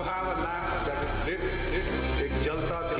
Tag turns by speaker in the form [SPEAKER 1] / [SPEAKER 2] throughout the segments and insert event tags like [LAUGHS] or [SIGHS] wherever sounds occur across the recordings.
[SPEAKER 1] you have a lamp that is lit, it it jalta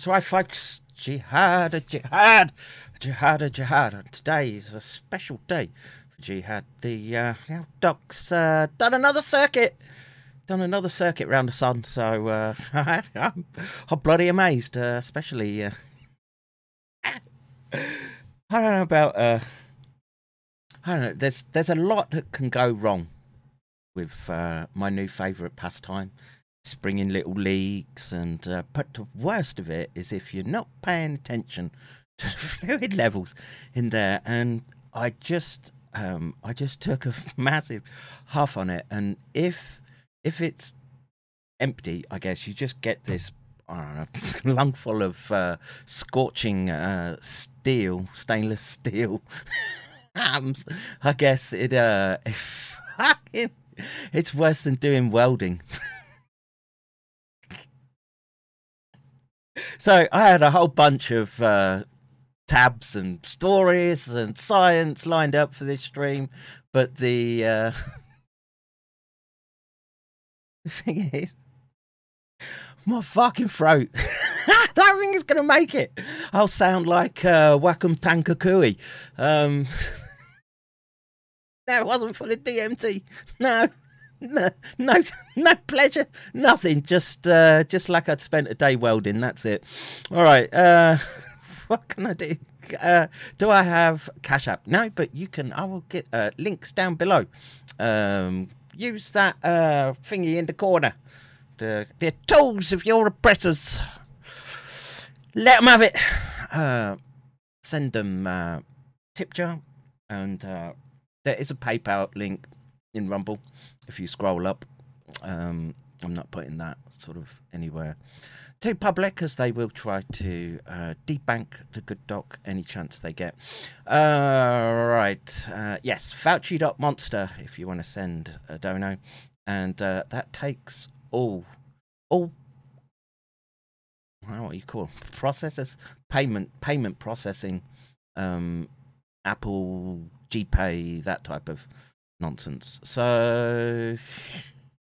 [SPEAKER 2] That's right, folks. Jihad, jihad, jihad, jihad. And Today is a special day for jihad. The uh, know, doc's uh, done another circuit, done another circuit round the sun. So uh, [LAUGHS] I'm, I'm bloody amazed, uh, especially. Uh, [LAUGHS] I don't know about. Uh, I don't know. There's there's a lot that can go wrong with uh, my new favourite pastime springing little leaks and uh, but the worst of it is if you're not paying attention [LAUGHS] to the fluid levels in there and i just um i just took a [LAUGHS] massive huff on it and if if it's empty i guess you just get this I don't know, [LAUGHS] lungful of uh, scorching uh, steel, stainless steel. I guess it uh, fucking, it's worse than doing welding. So I had a whole bunch of uh, tabs and stories and science lined up for this stream, but the uh, [LAUGHS] the thing is, my fucking throat. [LAUGHS] I don't think it's gonna make it. I'll sound like uh, Wacom Tankakui. Um, [LAUGHS] it wasn't full of DMT. No, no, no, [LAUGHS] no pleasure, nothing. Just, uh, just like I'd spent a day welding. That's it. All right. Uh, [LAUGHS] what can I do? Uh, do I have Cash App? No, but you can. I will get uh, links down below. Um, use that uh, thingy in the corner. The, the tools of your oppressors. Let them have it. Uh, send them uh, tip jar, and uh, there is a PayPal link in Rumble if you scroll up. Um, I'm not putting that sort of anywhere too public as they will try to uh, debank the good doc any chance they get. Uh, right. Uh, yes, Fauci.monster if you want to send a dono. And uh, that takes all, all, what do you call processors? Payment, payment processing, um, Apple, GPay, that type of nonsense. So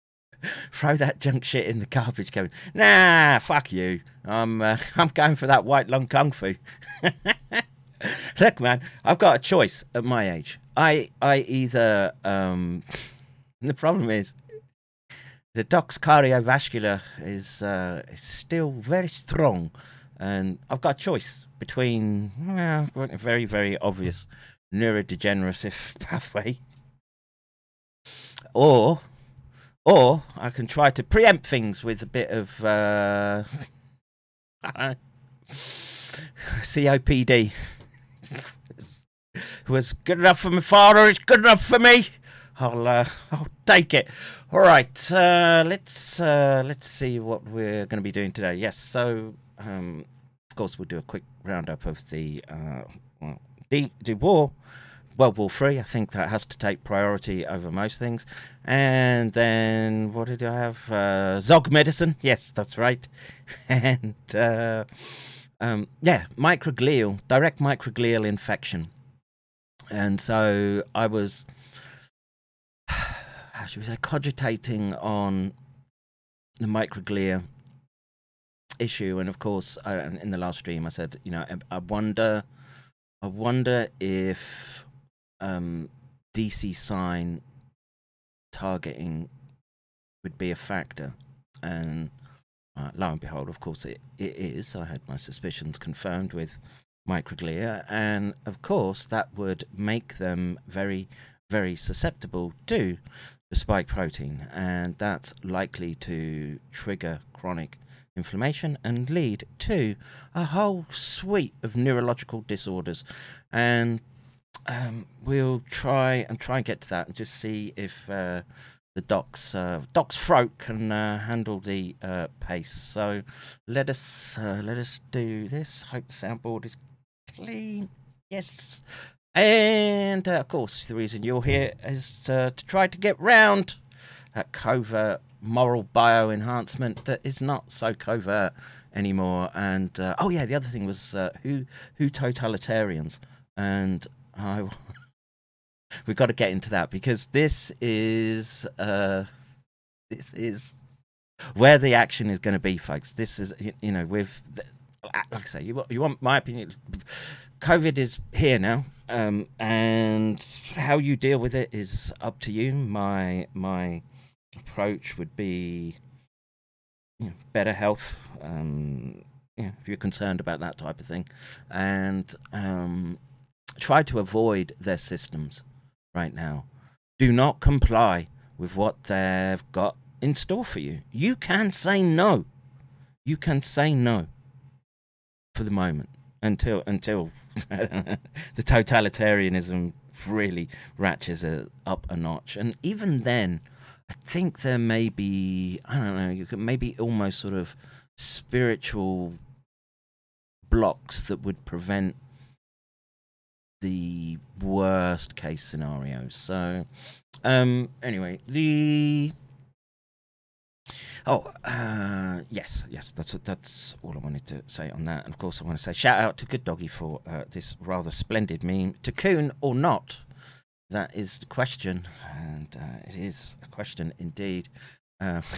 [SPEAKER 2] [LAUGHS] throw that junk shit in the garbage can. Nah, fuck you. I'm uh, [LAUGHS] I'm going for that white lung kung fu. [LAUGHS] Look, man, I've got a choice at my age. I I either um the problem is the doc's cardiovascular is uh is still very strong and I've got a choice between well, very, very obvious neurodegenerative pathway. Or or I can try to preempt things with a bit of uh [LAUGHS] COPD was good enough for my father. It's good enough for me. I'll uh, I'll take it. All right. Uh, let's uh, let's see what we're going to be doing today. Yes. So um, of course we'll do a quick roundup of the uh, well, the the war. World War Three, I think that has to take priority over most things. And then what did I have? Uh, ZOG medicine. Yes, that's right. [LAUGHS] and uh, um, yeah, microglial, direct microglial infection. And so I was, [SIGHS] how should we say, cogitating on the microglia issue. And of course, I, in the last stream, I said, you know, I, I wonder, I wonder if um, DC-SIGN targeting would be a factor. And uh, lo and behold, of course, it, it is. I had my suspicions confirmed with microglia, and of course, that would make them very, very susceptible to the spike protein, and that's likely to trigger chronic inflammation and lead to a whole suite of neurological disorders. And um, we'll try and try and get to that and just see if uh, the doc's uh, doc's throat can uh, handle the uh, pace. So let us uh, let us do this. Hope the soundboard is clean. Yes. And uh, of course, the reason you're here is uh, to try to get round that covert moral bio enhancement that is not so covert anymore. And oh yeah, the other thing was who WHO totalitarians, and I we've got to get into that because this is uh, this is where the action is going to be, folks. This is you, know with like I say, you you want my opinion. COVID is here now, um, and how you deal with it is up to you. My my approach would be you know, better health. Um, if you're concerned about that type of thing, and um, try to avoid their systems right now. Do not comply with what they've got in store for you. You can say no. You can say no for the moment until until [LAUGHS] the totalitarianism really ratchets it up a notch. And even then, I think there may be I don't know. You could maybe almost sort of spiritual blocks that would prevent the worst case scenario. So, um, anyway, the oh, uh, yes, yes, that's that's all I wanted to say on that. And of course, I want to say shout out to Good Doggy for uh, this rather splendid meme. To Coon or not, that is the question, and uh, it is a question indeed. Uh, [LAUGHS]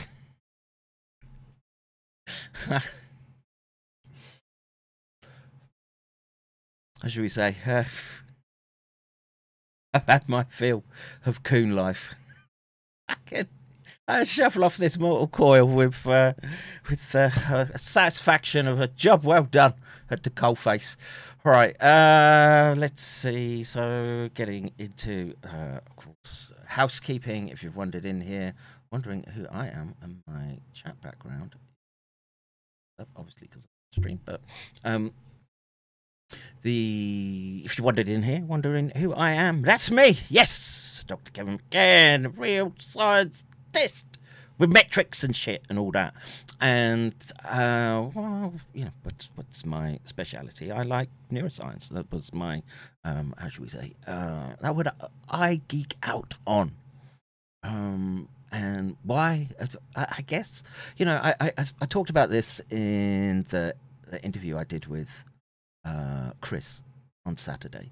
[SPEAKER 2] [LAUGHS] how should we say? Uh, [LAUGHS] I've had my fill of coon life. [LAUGHS] I can I shuffle off this mortal coil with uh, with uh, a satisfaction of a job well done at the coalface. All right, uh, let's see. So, getting into, uh, of course, housekeeping. If you've wandered in here, wondering who I am and my chat background, obviously because I stream, but um, the if you wandered in here wondering who I am, that's me. Yes, Dr. Kevin McCann, real science test with metrics and shit and all that. And uh, well, you know, what's what's my speciality? I like neuroscience. That was my um, how should we say? Uh, that would I geek out on. Um, and why? I, I guess you know I, I I talked about this in the, the interview I did with uh, Chris on Saturday,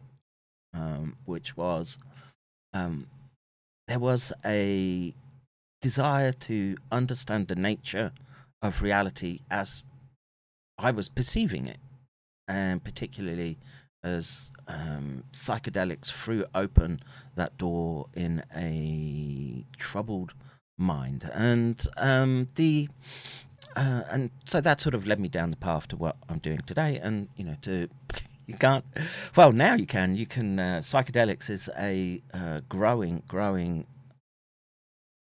[SPEAKER 2] um, which was um, there was a desire to understand the nature of reality as I was perceiving it, and particularly as um, psychedelics threw open that door in a troubled mind, and um, the uh, and so that sort of led me down the path to what I'm doing today, and you know to. [LAUGHS] You can't. Well, now you can. You can. Uh, psychedelics is a uh, growing, growing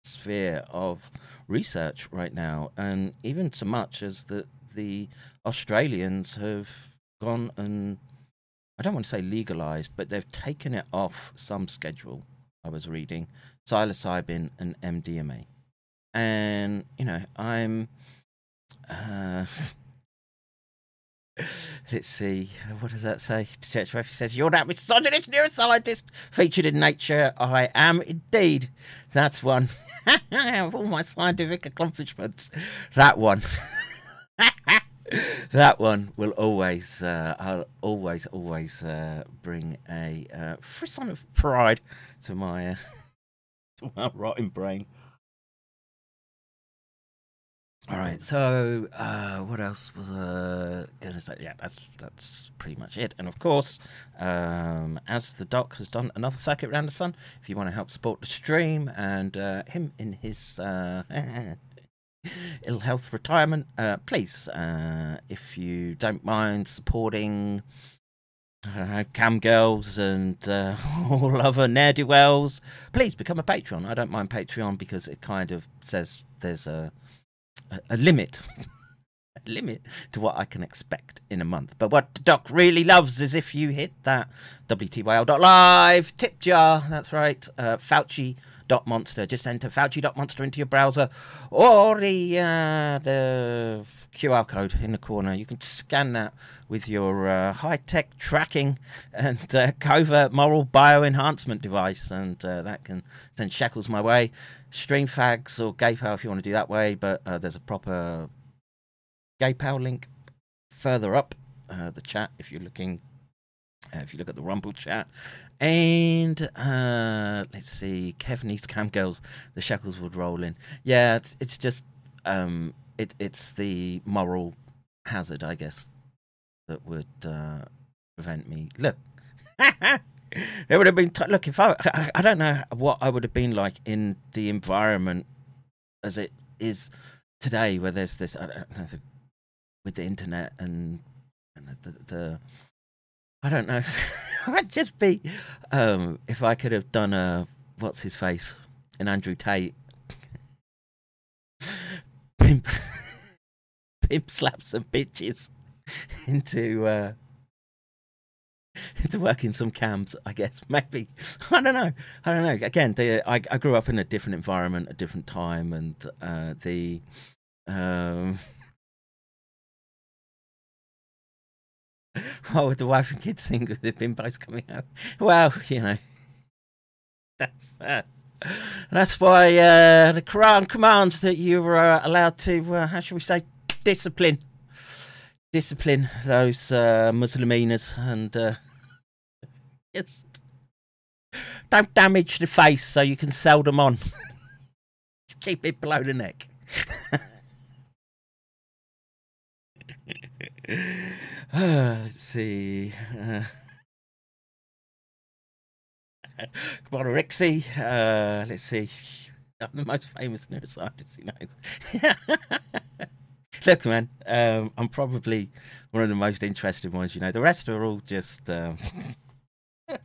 [SPEAKER 2] sphere of research right now, and even so much as that the Australians have gone and I don't want to say legalized, but they've taken it off some schedule. I was reading psilocybin and MDMA, and you know I'm. Uh, [LAUGHS] Let's see. What does that say? Church Murphy says, You're that misogynist neuroscientist featured in Nature. I am indeed. That's one. of [LAUGHS] all my scientific accomplishments, that one. [LAUGHS] that one will always, uh, I'll always, always uh, bring a uh, frisson of pride to my, uh, to my rotten brain. All right. So, uh, what else was uh, gonna say? Yeah, that's that's pretty much it. And of course, um, as the doc has done another circuit around the sun, if you want to help support the stream and uh, him in his uh, [LAUGHS] ill health retirement, uh, please, uh, if you don't mind supporting. Uh, cam girls and uh, [LAUGHS] all other ne'er do wells, please become a patron. I don't mind Patreon because it kind of says there's a a, limit. [LAUGHS] a limit to what I can expect in a month. But what the doc really loves is if you hit that WTYL.live tip jar. That's right. Uh, Fauci dot monster. Just enter fauci dot monster into your browser or the uh, the qr code in the corner. You can scan that with your uh, high-tech tracking and uh, covert moral bio enhancement device and uh, that can send shackles my way. Stream fags or gaypal if you want to do that way but uh, there's a proper gaypal link further up uh, the chat if you're looking uh, if you look at the Rumble chat. And uh, let's see, Kevin East Cam Girls, the shackles would roll in. Yeah, it's, it's just um, it, it's the moral hazard, I guess, that would uh, prevent me. Look, [LAUGHS] it would have been t- look if I, I I don't know what I would have been like in the environment as it is today, where there's this I don't know the, with the internet and, and the, the I don't know. [LAUGHS] I'd just be um, if I could have done a what's his face an Andrew Tate [LAUGHS] pimp [LAUGHS] pimp slap some bitches into uh, into working some cams. I guess maybe I don't know. I don't know. Again, the, I I grew up in a different environment, a different time, and uh, the um, [LAUGHS] what would the wife and kids think with [LAUGHS] the bimbos coming out? Well, you know, [LAUGHS] that's uh, that's why uh, the Quran commands that you're uh, allowed to, uh, how should we say, discipline, discipline those uh, Musliminers and uh, just don't damage the face so you can sell them on. just keep it below the neck. Uh, let's see. Uh, come on, Rixie. Uh, let's see. I'm the most famous neuroscientist he knows. Look, man, um, I'm probably one of the most interesting ones. You know, the rest are all just um, [LAUGHS]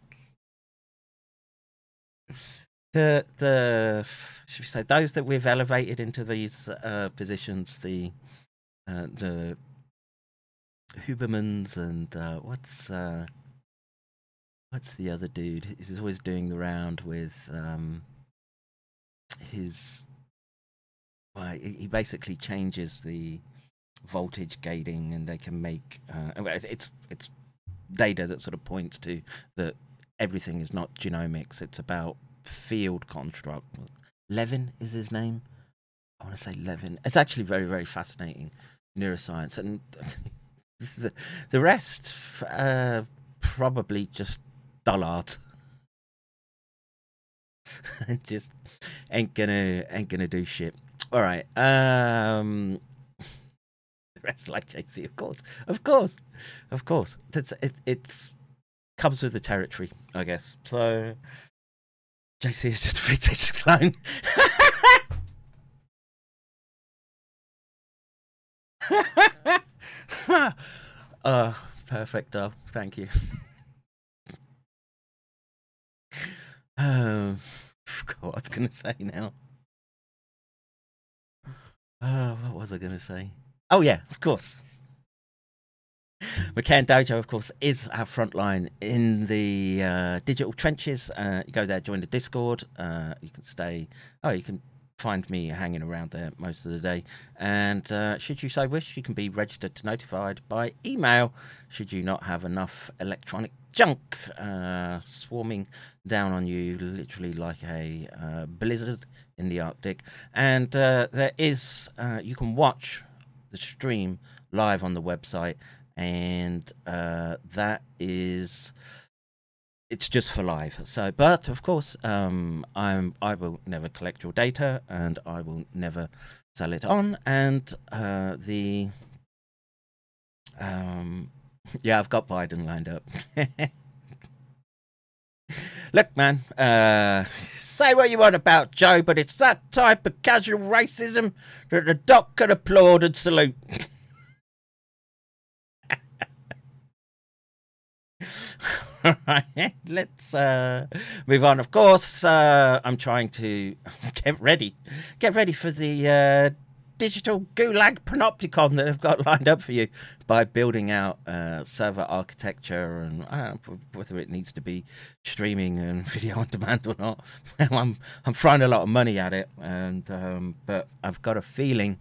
[SPEAKER 2] the the should we say those that we've elevated into these uh, positions. The uh, the Hubermans and uh, what's uh, what's the other dude? He's always doing the round with um, his. Well, he basically changes the voltage gating, and they can make. Uh, it's it's data that sort of points to that everything is not genomics. It's about field construct. Levin is his name. I want to say Levin. It's actually very very fascinating neuroscience and. [LAUGHS] the, rest uh, probably just dullard [LAUGHS] just ain't gonna ain't gonna do shit. All right um the rest like jc of course. Of course. Of course. That's it, it's comes with the territory, I guess. So JC is just a fictitious clone. [LAUGHS] [LAUGHS] uh, perfect, though. Thank you. [LAUGHS] Um, [LAUGHS] forgot what I was going to say now. Uh, what was I going to say? Oh, yeah, of course. McCann Dojo, of course, is our front line in the uh, digital trenches. Uh, you go there, join the Discord. Uh, you can stay. Oh, you can find me hanging around there most of the day. And uh, should you so wish, you can be registered to notified by email. Should you not have enough electronic junk uh, swarming down on you, literally like a uh, blizzard in the Arctic. And uh, there is, uh, you can watch the stream live on the website, and uh, that is. It's just for live. So, but of course, um, I'm I will never collect your data, and I will never sell it on. And uh, the um, yeah, I've got Biden lined up. [LAUGHS] Look, man, uh, say what you want about Joe, but it's that type of casual racism that the doc could applaud and salute. [LAUGHS] All right, let's uh, move on. Of course, uh, I'm trying to [LAUGHS] get ready, get ready for the uh, digital gulag panopticon that I've got lined up for you by building out uh, server architecture and uh, whether it needs to be streaming and [LAUGHS] video on demand or not. [LAUGHS] I'm I'm throwing a lot of money at it, and um, but I've got a feeling,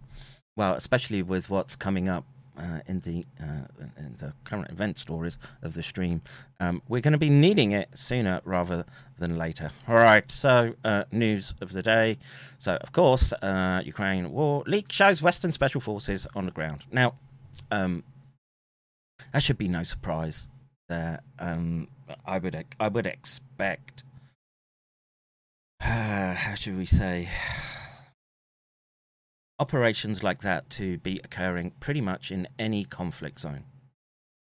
[SPEAKER 2] well, especially with what's coming up uh, in the uh, in the current event stories of the stream, um, we're going to be needing it sooner rather than later. All right, so uh, news of the day. So, of course, uh, Ukraine war leak shows Western special forces on the ground. Now, um, that should be no surprise. That um, I would I would expect. [SIGHS] how should we say? Operations like that to be occurring pretty much in any conflict zone.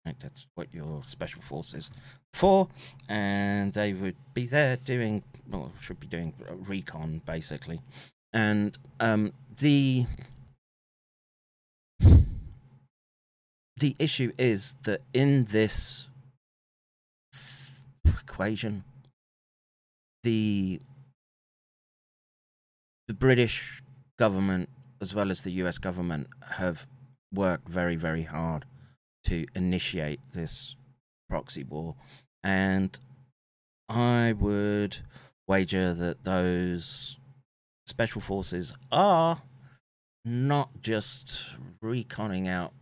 [SPEAKER 2] Right, that's what your special forces for, and they would be there doing, well, should be doing recon basically, and um, the the issue is that in this equation, the the British government as well as the US government have worked very, very hard to initiate this proxy war. And I would wager that those special forces are not just reconning out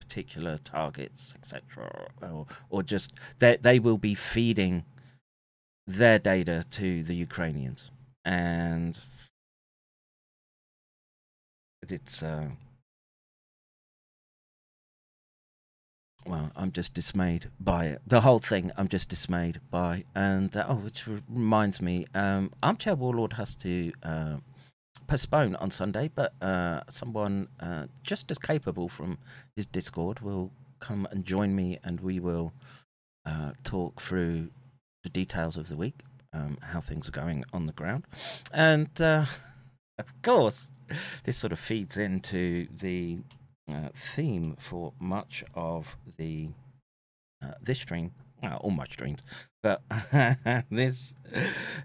[SPEAKER 2] particular targets, etc., or, or just they they will be feeding their data to the Ukrainians, and it's uh, well, I'm just dismayed by it. The whole thing, I'm just dismayed by. And uh, oh, which reminds me, um, Armchair Warlord has to uh, postpone on Sunday, but uh, someone uh, just as capable from his Discord will come and join me, and we will uh, talk through the details of the week, um, how things are going on the ground, and uh, of course this sort of feeds into the uh, theme for much of the uh, this stream, well, all my streams, but [LAUGHS] this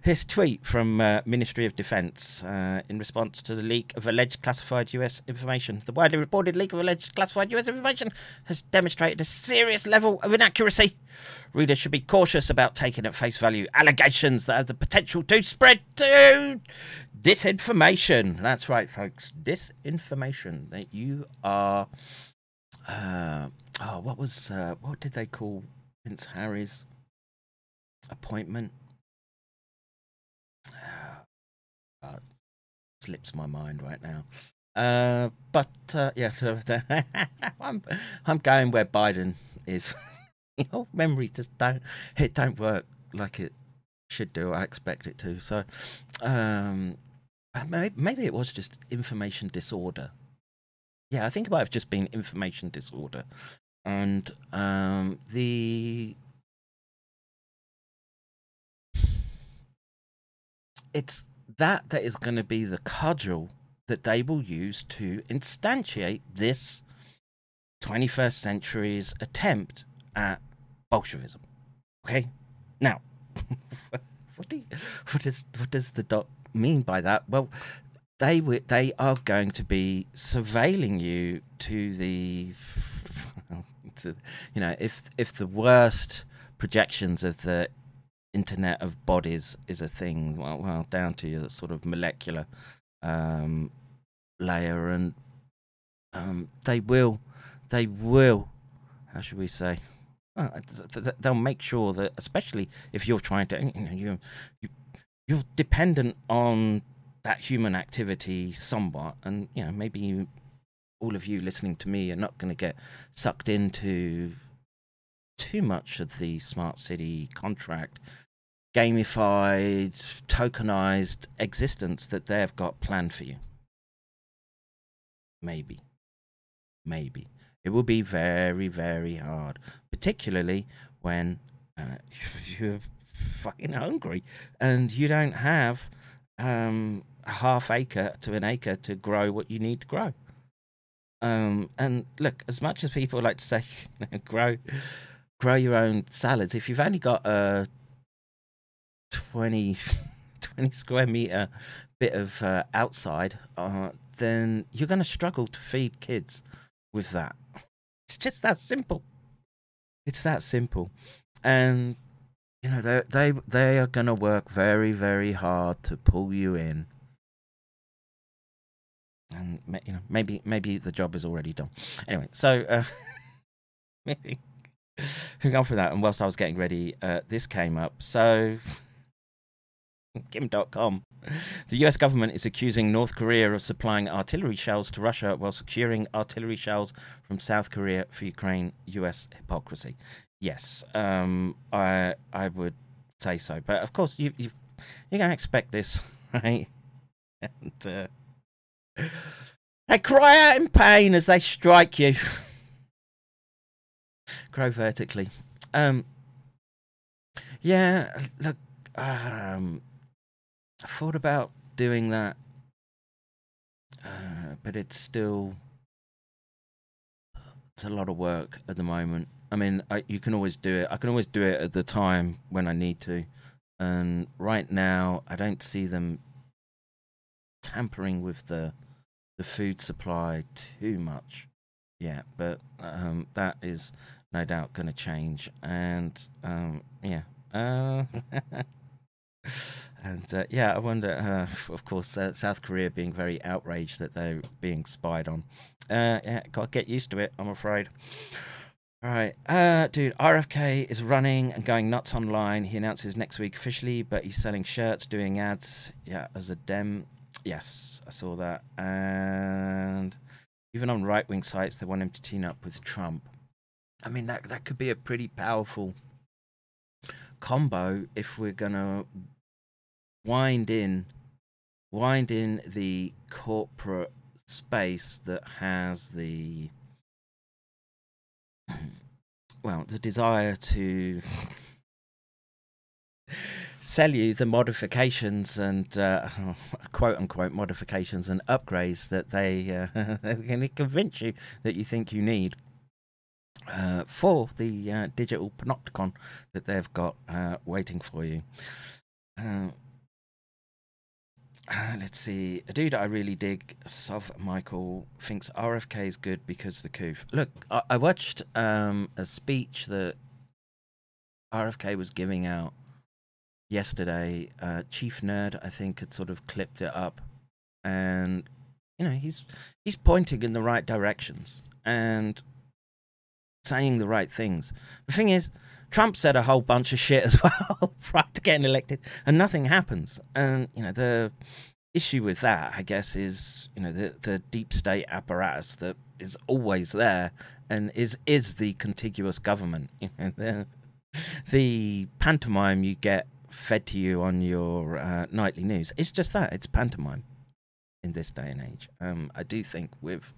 [SPEAKER 2] his tweet from uh, Ministry of Defence uh, in response to the leak of alleged classified U.S. information. The widely reported leak of alleged classified U.S. information has demonstrated a serious level of inaccuracy. Readers should be cautious about taking at face value allegations that have the potential to spread to disinformation. That's right, folks. Disinformation. That you are. Uh, oh, what was uh, what did they call Prince Harry's appointment? Uh, slips my mind right now. Uh, but uh, yeah, [LAUGHS] I'm I'm going where Biden is. [LAUGHS] you know, memory just don't it don't work like it should do. I expect it to. So, um, uh, maybe it was just information disorder. Yeah, I think it might have just been information disorder, and um, the it's that that is going to be the cudgel that they will use to instantiate this 21st century's attempt at Bolshevism. Okay, now. [LAUGHS] what, do you, what, is, what does the doc mean by that? Well, they wi- they are going to be surveilling you to the, [LAUGHS] to, you know, if if the worst projections of the internet of bodies is a thing, well, well down to your sort of molecular um, layer, and um, they will, they will, how should we say? Th- they'll make sure that, especially if you're trying to, you know, you, you you're dependent on that human activity somewhat, and you know, maybe you, all of you listening to me are not going to get sucked into too much of the smart city contract gamified tokenized existence that they've got planned for you. Maybe. Maybe. It will be very very hard particularly when uh, [LAUGHS] you're fucking hungry. And you don't have um, a half acre to an acre to grow what you need to grow. Um, and look as much as people like to say [LAUGHS] grow grow your own salads if you've only got a 20, [LAUGHS] 20 square meter bit of uh, outside uh, then you're going to struggle to feed kids with that. It's just that simple. It's that simple. And you know they they they are going to work very very hard to pull you in and you know maybe maybe the job is already done anyway so uh [LAUGHS] maybe on from that and whilst i was getting ready uh this came up so [LAUGHS] Kim Dotcom. The US government is accusing North Korea of supplying artillery shells to Russia while securing artillery shells from South Korea for Ukraine. US hypocrisy. Yes, um, I I would say so. But of course, you you you're gonna expect this, [LAUGHS] right? And uh, they cry out in pain as they strike you. [LAUGHS] Grow vertically. Um, yeah, look. Um, I thought about doing that, uh, but it's still it's a lot of work at the moment. I mean, I, you can always do it. I can always do it at the time when I need to, and right now I don't see them tampering with the the food supply too much yet. But um, that is no doubt going to change, and um, yeah. Uh, [LAUGHS] And uh, yeah, I wonder. Uh, of course, uh, South Korea being very outraged that they're being spied on. Uh, yeah, got to get used to it. I'm afraid. All right, uh, dude. RFK is running and going nuts online. He announces next week officially, but he's selling shirts, doing ads. Yeah, as a dem. Yes, I saw that. And even on right wing sites, they want him to team up with Trump. I mean, that that could be a pretty powerful combo if we're gonna wind in wind in the corporate space that has the well the desire to sell you the modifications and uh, [LAUGHS] quote unquote modifications and upgrades that they uh, [LAUGHS] convince you that you think you need uh, for the uh, digital panopticon that they've got uh, waiting for you. Uh, let's see. A dude I really dig, Sov Michael, thinks RFK is good because the coup. Look, I, I watched um, a speech that RFK was giving out yesterday. Uh, Chief Nerd, I think, had sort of clipped it up, and you know he's he's pointing in the right directions and saying the right things. The thing is, Trump said a whole bunch of shit as [LAUGHS] well prior to getting elected, and nothing happens. And you know the issue with that, I guess, is you know the the deep state apparatus that is always there and is is the contiguous government. [LAUGHS] You know, the, the pantomime you get fed to you on your uh, nightly news. It's just that it's pantomime in this day and age. Um, I do think we've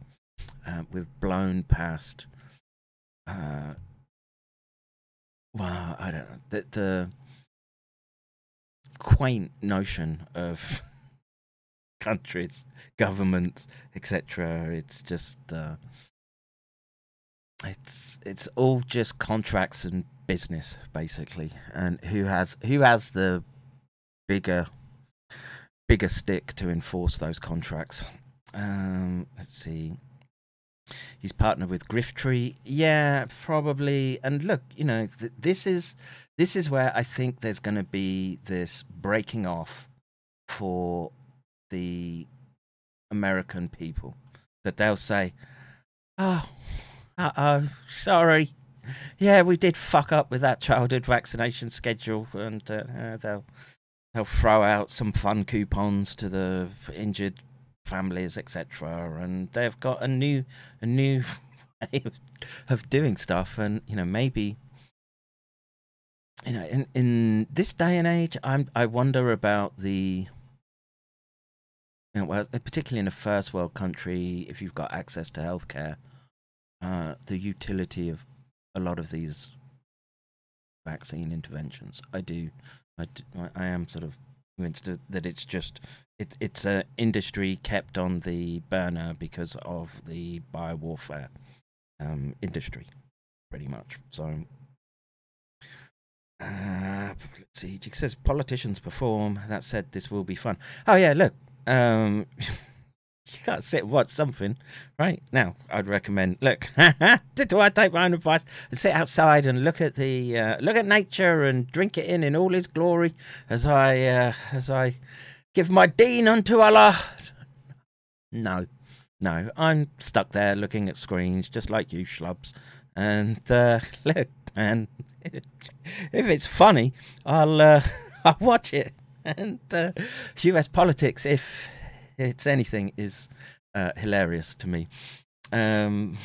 [SPEAKER 2] uh, we've blown past. Uh, well, I don't know the the quaint notion of [LAUGHS] countries, governments, etc. It's just uh, it's it's all just contracts and business basically, and who has who has the bigger bigger stick to enforce those contracts. Um, let's see. He's partnered with Grifttree. Yeah, probably. And look, you know, th- this is this is where I think there's going to be this breaking off for the American people that they'll say, "Oh, uh oh, sorry, yeah, we did fuck up with that childhood vaccination schedule," and uh, uh, they'll they'll throw out some fun coupons to the injured families, etc. And they've got a new a new [LAUGHS] way of, of doing stuff, and you know maybe you know in in this day and age, I'm I wonder about the you know, well, particularly in a first world country, if you've got access to healthcare, uh, the utility of a lot of these vaccine interventions. I do, I, do, I am sort of convinced that it's just it, it's an industry kept on the burner because of the biowarfare um, industry, pretty much. So. Uh, let's see. It says politicians perform. That said, this will be fun. Oh yeah, look, um, [LAUGHS] you can't sit and watch something, right? Now, I'd recommend look. [LAUGHS] do I take my own advice and sit outside and look at the uh, look at nature and drink it in in all its glory as I uh, as I give my deen unto Allah? No, no, I'm stuck there looking at screens just like you schlubs. And uh, [LAUGHS] look, man, [LAUGHS] if it's funny, I'll uh, [LAUGHS] I'll watch it and uh, U.S. politics, if it's anything, is uh, hilarious to me. Um,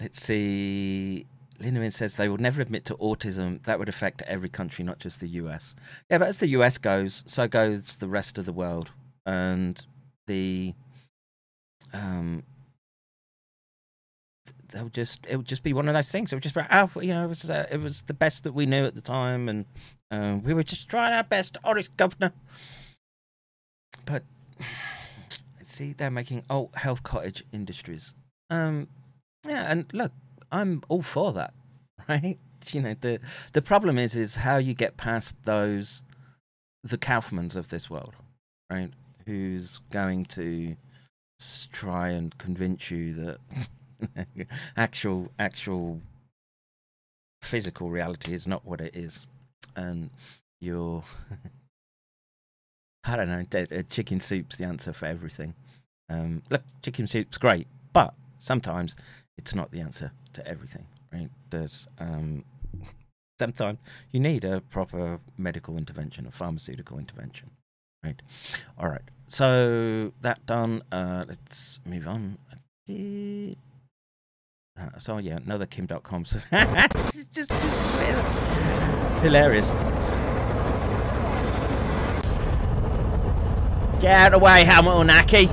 [SPEAKER 2] let's see. Lindemann says they will never admit to autism. That would affect every country, not just the US. Yeah, but as the US goes, so goes the rest of the world. And the um, they'll just it would just be one of those things. It'll just be oh, you know, it was uh, it was the best that we knew at the time, and uh, we were just trying our best, honest governor. But let's [SIGHS] see, they're making oh health cottage industries. Um, yeah, and look, I'm all for that, [LAUGHS] right? You know, the the problem is is how you get past those the Kaufmans of this world, right? Who's going to try and convince you that [LAUGHS] actual actual physical reality is not what it is, and you're [LAUGHS] I don't know. Chicken soup's the answer for everything. Um, look, chicken soup's great, but sometimes it's not the answer to everything. Right? There's um, sometimes you need a proper medical intervention, a pharmaceutical intervention. Right. All right. So that done. Uh, let's move on. Uh, so yeah, another Kim Dotcom says [LAUGHS] this is just, just hilarious. Get out of the way, Hamilton Aki.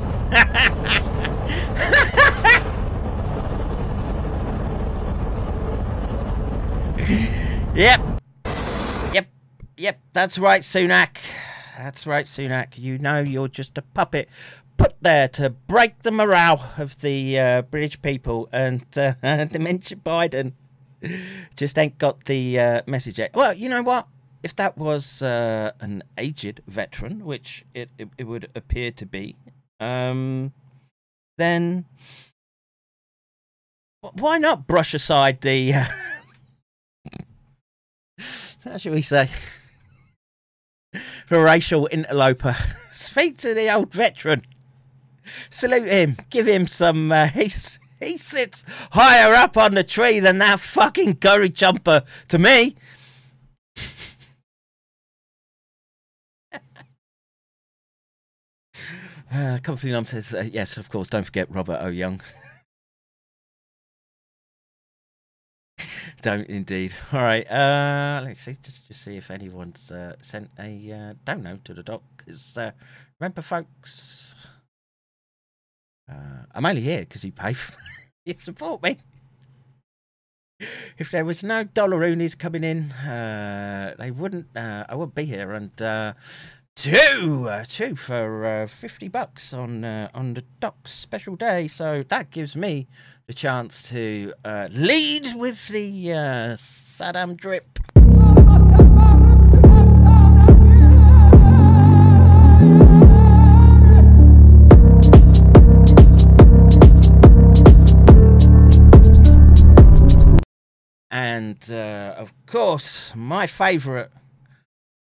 [SPEAKER 2] [LAUGHS] yep. Yep. Yep. That's right, Sunak. That's right, Sunak. You know you're just a puppet put there to break the morale of the uh, British people, and uh, [LAUGHS] Dementia Biden just ain't got the uh, message yet. Well, you know what? If that was uh, an aged veteran, which it, it, it would appear to be, um, then why not brush aside the, [LAUGHS] how should we say, the racial interloper? [LAUGHS] Speak to the old veteran salute him, give him some. Uh, he's, he sits higher up on the tree than that fucking curry jumper to me. [LAUGHS] uh, Comfy Nom says, uh, yes, of course, don't forget Robert O. Young. Don't indeed. [LAUGHS] All right, uh, let's see, just, just see if anyone's uh, sent a uh, download to the doc. Because uh, remember, folks, uh, I'm only here because you pay for [LAUGHS] you support me. if there was no dollar dollaroonies coming in, uh, they wouldn't. Uh, I wouldn't be here. And uh, two, uh, two for uh, fifty bucks on uh, on the docks special day. So that gives me the chance to uh, lead with the uh, Saddam drip. And uh, of course, my favourite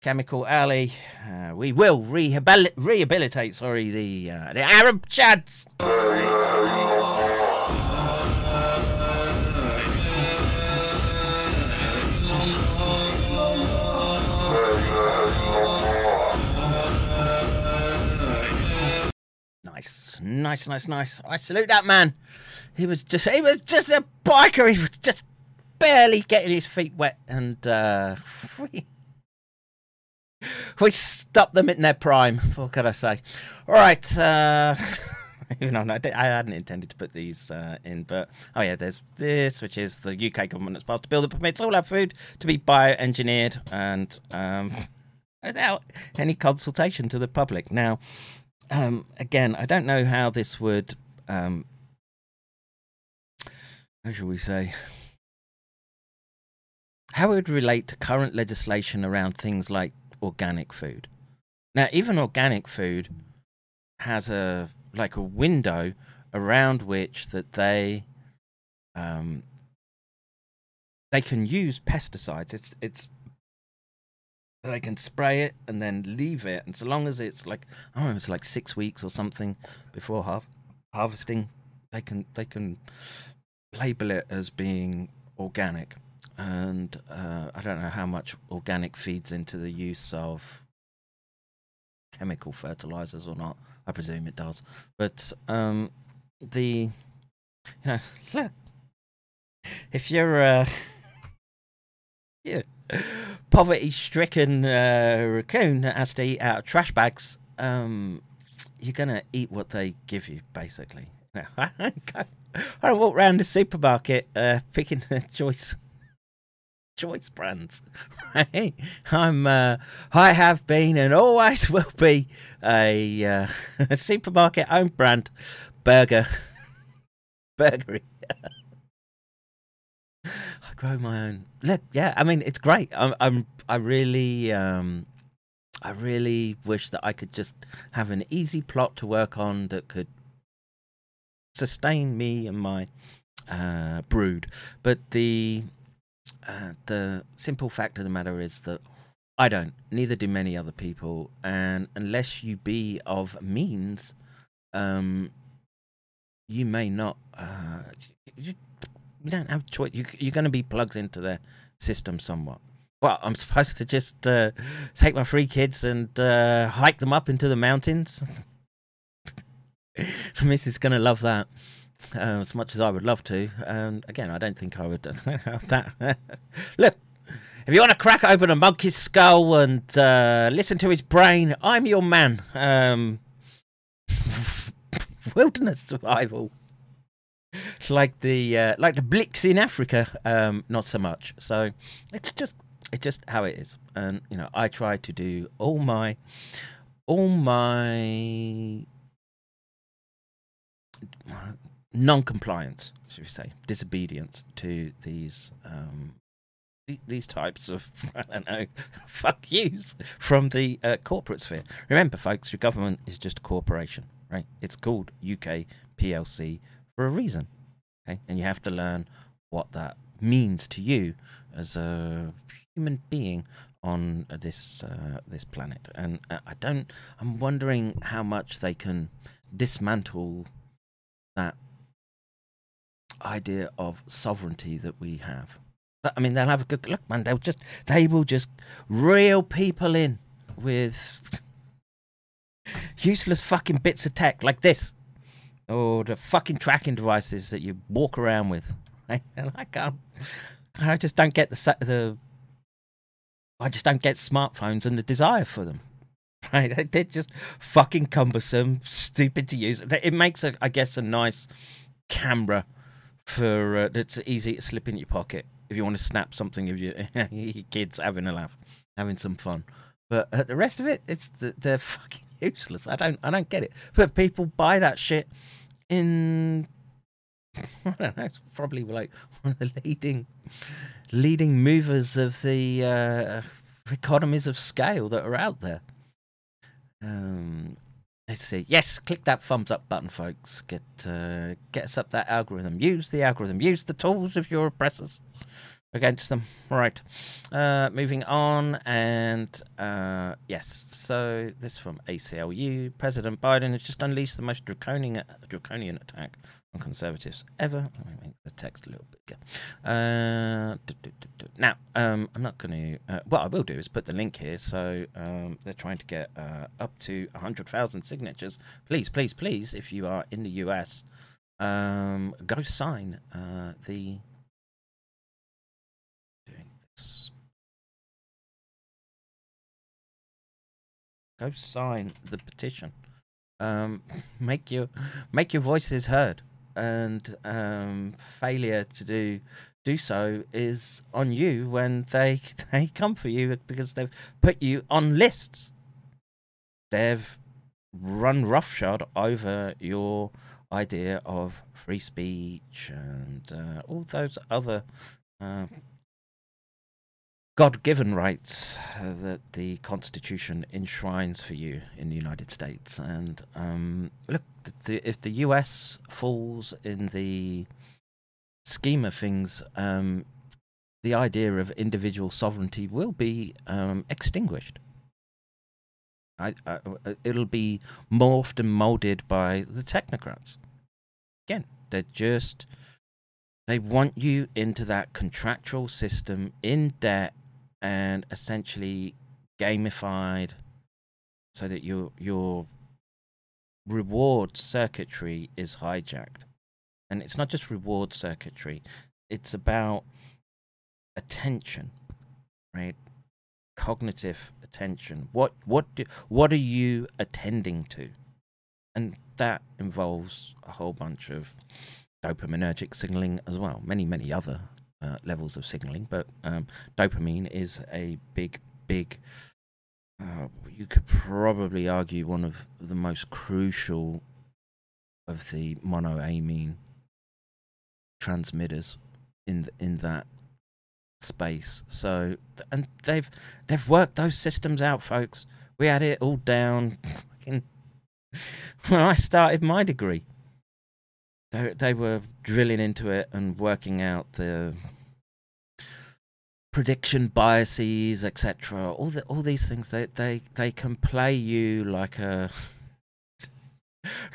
[SPEAKER 2] Chemical Ali. Uh, we will rehabil- rehabilitate, sorry, the uh, the Arab Chads. Nice, nice, nice. I salute that man. He was just he was just a biker. He was just barely getting his feet wet, and uh, [LAUGHS] we we stopped them in their prime. What can I say? All right. Uh, [LAUGHS] even though I I hadn't intended to put these uh, in, but oh yeah, there's this, which is the UK government has passed a bill that permits all our food to be bioengineered and um, [LAUGHS] without any consultation to the public. Now, um, again, I don't know how this would, um, how shall we say, how it would relate to current legislation around things like organic food. Now, even organic food has a like a window around which that they um, they can use pesticides. It's it's they can spray it and then leave it, and so long as it's like I know, it's like six weeks or something before har- harvesting, they can they can label it as being organic. And uh, I don't know how much organic feeds into the use of chemical fertilizers or not. I presume it does. But um, the you know [LAUGHS] look if you're uh, [LAUGHS] yeah poverty stricken uh, raccoon that has to eat out of trash bags, um, you're gonna eat what they give you, basically. [LAUGHS] Now, I don't, walk around the supermarket uh, picking the [LAUGHS] choice choice brands. [LAUGHS] I'm uh, I have been and always will be a, uh, a supermarket owned brand burger burgery. Grow my own. Look, yeah, I mean it's great. I'm, I'm I really um I really wish that I could just have an easy plot to work on that could sustain me and my uh, brood. But the uh, the simple fact of the matter is that I don't. Neither do many other people, and unless you be of means, um, you may not. Uh, you, you don't have choice. You, you're going to be plugged into their system somewhat. Well, I'm supposed to just uh, take my three kids and uh, hike them up into the mountains. [LAUGHS] Missus going to love that uh, as much as I would love to. And again, I don't think I would [LAUGHS] have that. Look, if you want to crack open a monkey's skull and uh, listen to his brain, I'm your man. Um, [LAUGHS] wilderness survival. [LAUGHS] Like the uh, like the Blix in Africa, um, not so much. So it's just it's just how it is, and you know I try to do all my all my non-compliance, should we say, disobedience to these um, th- these types of [LAUGHS] I don't know, [LAUGHS] fuck yous from the uh, corporate sphere. Remember, folks, your government is just a corporation, right? It's called UK PLC for a reason, okay? And you have to learn what that means to you as a human being on this uh, this planet. And uh, I don't. I'm wondering how much they can dismantle that idea of sovereignty that we have. I mean, they'll have a good look, man. They'll just they will just reel people in with [LAUGHS] useless fucking bits of tech like this, or the fucking tracking devices that you walk around with. [LAUGHS] And I can't. I just don't get the the. I just don't get smartphones and the desire for them. [LAUGHS] Right? They're just fucking cumbersome, stupid to use. It makes a, I guess, a nice camera for uh, it's easy to slip in your pocket if you want to snap something of your, [LAUGHS] your kids having a laugh, having some fun. But uh, the rest of it, it's they're fucking useless. I don't I don't get it. But people buy that shit in [LAUGHS] I don't know. It's probably like one of the leading leading movers of the uh, economies of scale that are out there. Um, let's see. Yes, click that thumbs up button, folks. Get uh, get us up that algorithm. Use the algorithm. Use the tools of your oppressors against them. Right. Uh, moving on, and uh, yes, so this from ACLU. President Biden has just unleashed the most draconian draconian attack on conservatives ever. Let me make the text a little bigger. Uh, do, do, do, now, um, I'm not going to. Uh, what I will do is put the link here. So um, they're trying to get uh, up to 100,000 signatures. Please, please, please, if you are in the US, um, go sign uh, the Go sign the petition. Um, make your make your voices heard, and um, failure to do do so is on you when they [LAUGHS] they come for you because they've put you on lists. They've run roughshod over your idea of free speech and uh, all those other uh, God given rights uh, that the Constitution enshrines for you in the United States. And um, look, the, if the US falls in the scheme of things, um, the idea of individual sovereignty will be um, extinguished. I, I, uh, it'll be morphed and molded by the technocrats. Again, they're just. They want you into that contractual system in debt and essentially gamified so that your your reward circuitry is hijacked. And it's not just reward circuitry, it's about attention, right? Cognitive attention. What what do, what are you attending to? And that involves a whole bunch of dopaminergic signaling as well. Many, many other uh, levels of signaling, but um, dopamine is a big, big. Uh, you could probably argue one of the most crucial of the monoamine transmitters in in that space. So, and they've they've worked those systems out, folks. We had it all down [LAUGHS] when I started my degree. They they were drilling into it and working out the prediction biases, etc. All the, all these things they, they they can play you like a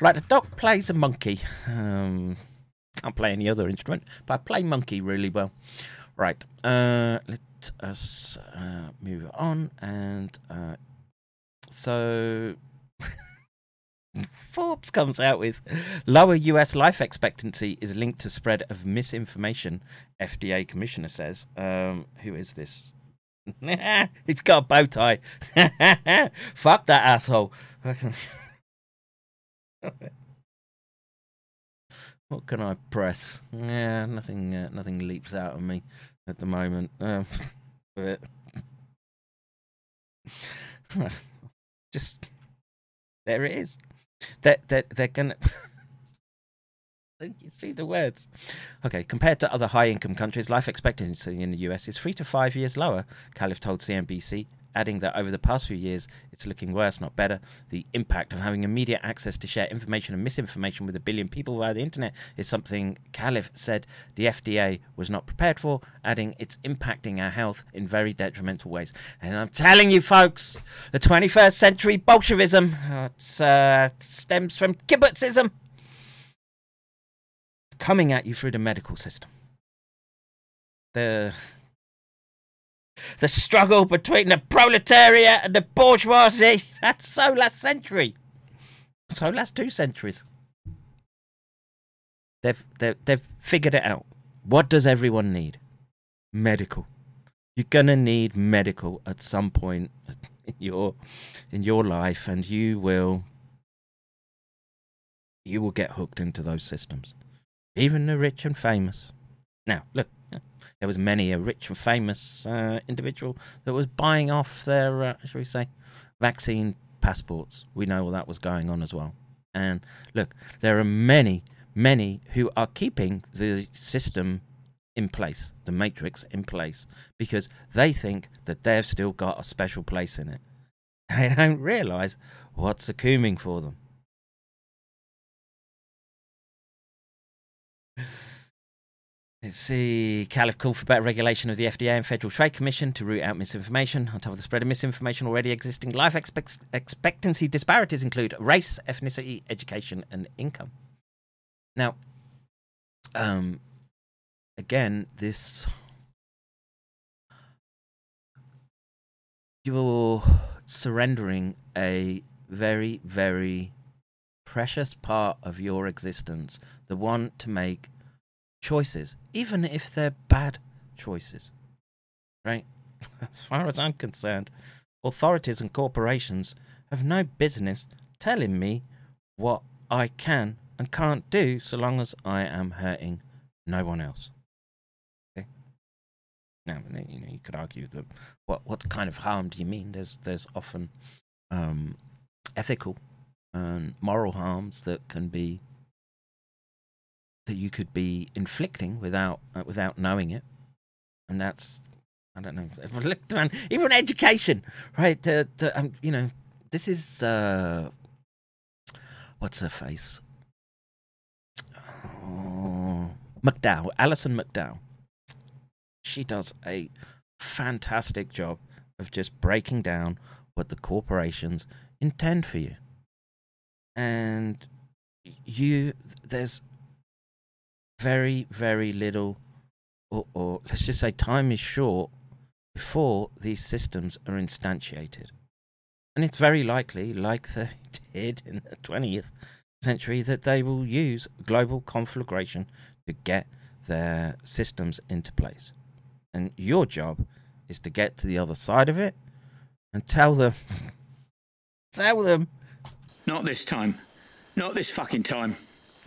[SPEAKER 2] like a dog plays a monkey. Um, can't play any other instrument, but I play monkey really well. Right. Uh, let us uh, move on, and uh, so [LAUGHS] Forbes comes out with lower US life expectancy is linked to spread of misinformation. FDA commissioner says. Um, who is this? [LAUGHS] He's got a bow tie. [LAUGHS] Fuck that asshole. [LAUGHS] what can I press? Yeah, nothing. Uh, nothing leaps out of me at the moment. Um, but just there it is. That they're, they're, gonna. you see the words. Okay, compared to other high income countries, life expectancy in the US is three to five years lower, Califf told CNBC, adding that over the past few years, it's looking worse, not better. The impact of having immediate access to share information and misinformation with a billion people via the internet is something Califf said the FDA was not prepared for, adding it's impacting our health in very detrimental ways. And I'm telling you, folks, the 21st century Bolshevism uh, stems from kibbutzism. It's coming at you through the medical system. The the struggle between the proletariat and the bourgeoisie. [LAUGHS] That's so last century. So last two centuries. They've, they've, they've figured it out. What does everyone need? Medical. You're gonna need medical at some point [LAUGHS] in your in your life, and you will you will get hooked into those systems. even the rich and famous. Now, look, there was many a rich and famous uh, individual that was buying off their, uh, shall we say, vaccine passports. We know all that was going on as well. And look, there are many, many who are keeping the system in place, the matrix in place, because they think that they've still got a special place in it. [LAUGHS] They don't realize what's accuming for them. Let's see. Califf called for better regulation of the FDA and Federal Trade Commission to root out misinformation. On top of the spread of misinformation already existing, life expect- expectancy disparities include race, ethnicity, education, and income. Now, um, again, this you're surrendering a very, very precious part of your existence, the one to make choices, even if they're bad choices. Right? [LAUGHS] As far as I'm concerned, authorities and corporations have no business telling me what I can and can't do so long as I am hurting no one else. Okay? Now, you know, you could argue that what what kind of harm do you mean? There's there's often um, ethical and moral harms that can be that you could be inflicting without uh, without knowing it, and that's I don't know. [LAUGHS] Even education, right? The, the, um, you know, this is uh, what's her face? Oh, McDowell, Alison McDowell. She does a fantastic job of just breaking down what the corporations intend for you, and you there's very, very little, or, or let's just say time is short before these systems are instantiated. And it's very likely, like they [LAUGHS] did in the 20th century, that they will use global conflagration to get their systems into place. And your job is to get to the other side of it and tell them, [LAUGHS] tell them,
[SPEAKER 3] Not this time. Not this fucking time.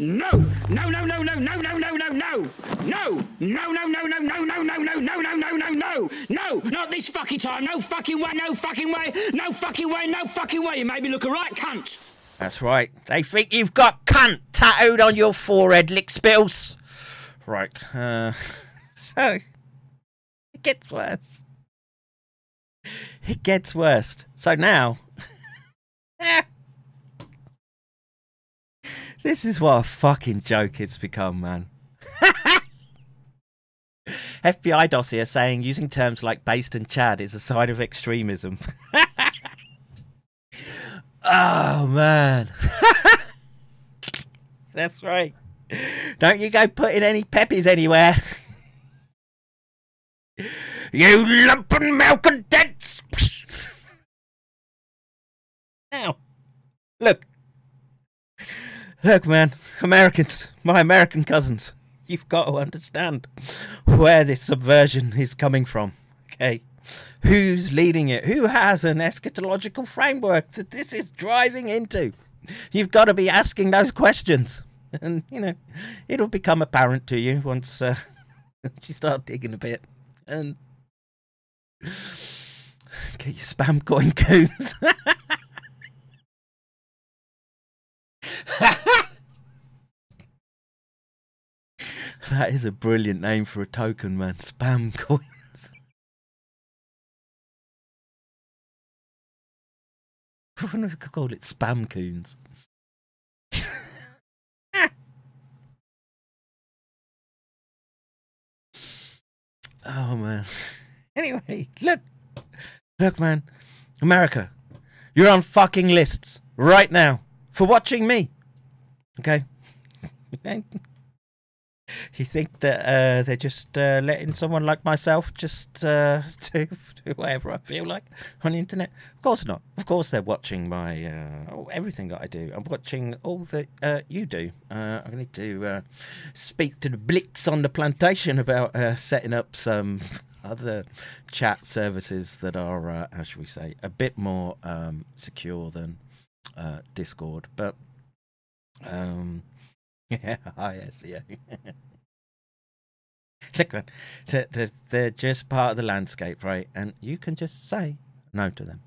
[SPEAKER 3] No! No, no, no, no, no, no, no, no, no! No! No, no, no, no, no, no, no, no, no, no, no, no, no, no! No! Not this fucking time! No fucking way, no fucking way, no fucking way, no fucking way! You made me look a right cunt!
[SPEAKER 2] That's right. They think you've got cunt tattooed on your forehead, lick spills. Right. Uh, so it gets worse. It gets worse. So now, this is what a fucking joke it's become, man. [LAUGHS] FBI dossier saying using terms like based and Chad is a sign of extremism. [LAUGHS] oh man. [LAUGHS] That's right. Don't you go putting any peppies anywhere. you lumpen malcontents! now, look. Look, man, Americans, my American cousins, you've got to understand where this subversion is coming from, okay? Who's leading it? Who has an eschatological framework that this is driving into? You've got to be asking those questions. And, you know, it'll become apparent to you once uh, [LAUGHS] you start digging a bit. And get your spam coin coons. [LAUGHS] [LAUGHS] that is a brilliant name for a token, man. Spam coins. [LAUGHS] I wonder if we could call it spam coons. [LAUGHS] oh man. Anyway, look, look, man, America, you're on fucking lists right now for watching me. Okay. [LAUGHS] you think that uh, they're just uh, letting someone like myself just uh, [LAUGHS] do, do whatever I feel like on the internet? Of course not. Of course they're watching my uh, everything that I do. I'm watching all that uh, you do. Uh, I need to speak to the Blicks on the plantation about setting up some [LAUGHS] other chat services that are, how should we say, a bit more um, secure than Discord. But um, [LAUGHS] Yeah, yes, yeah. Look, man, they're, they're, just part of the landscape, right? And you can just say no to them.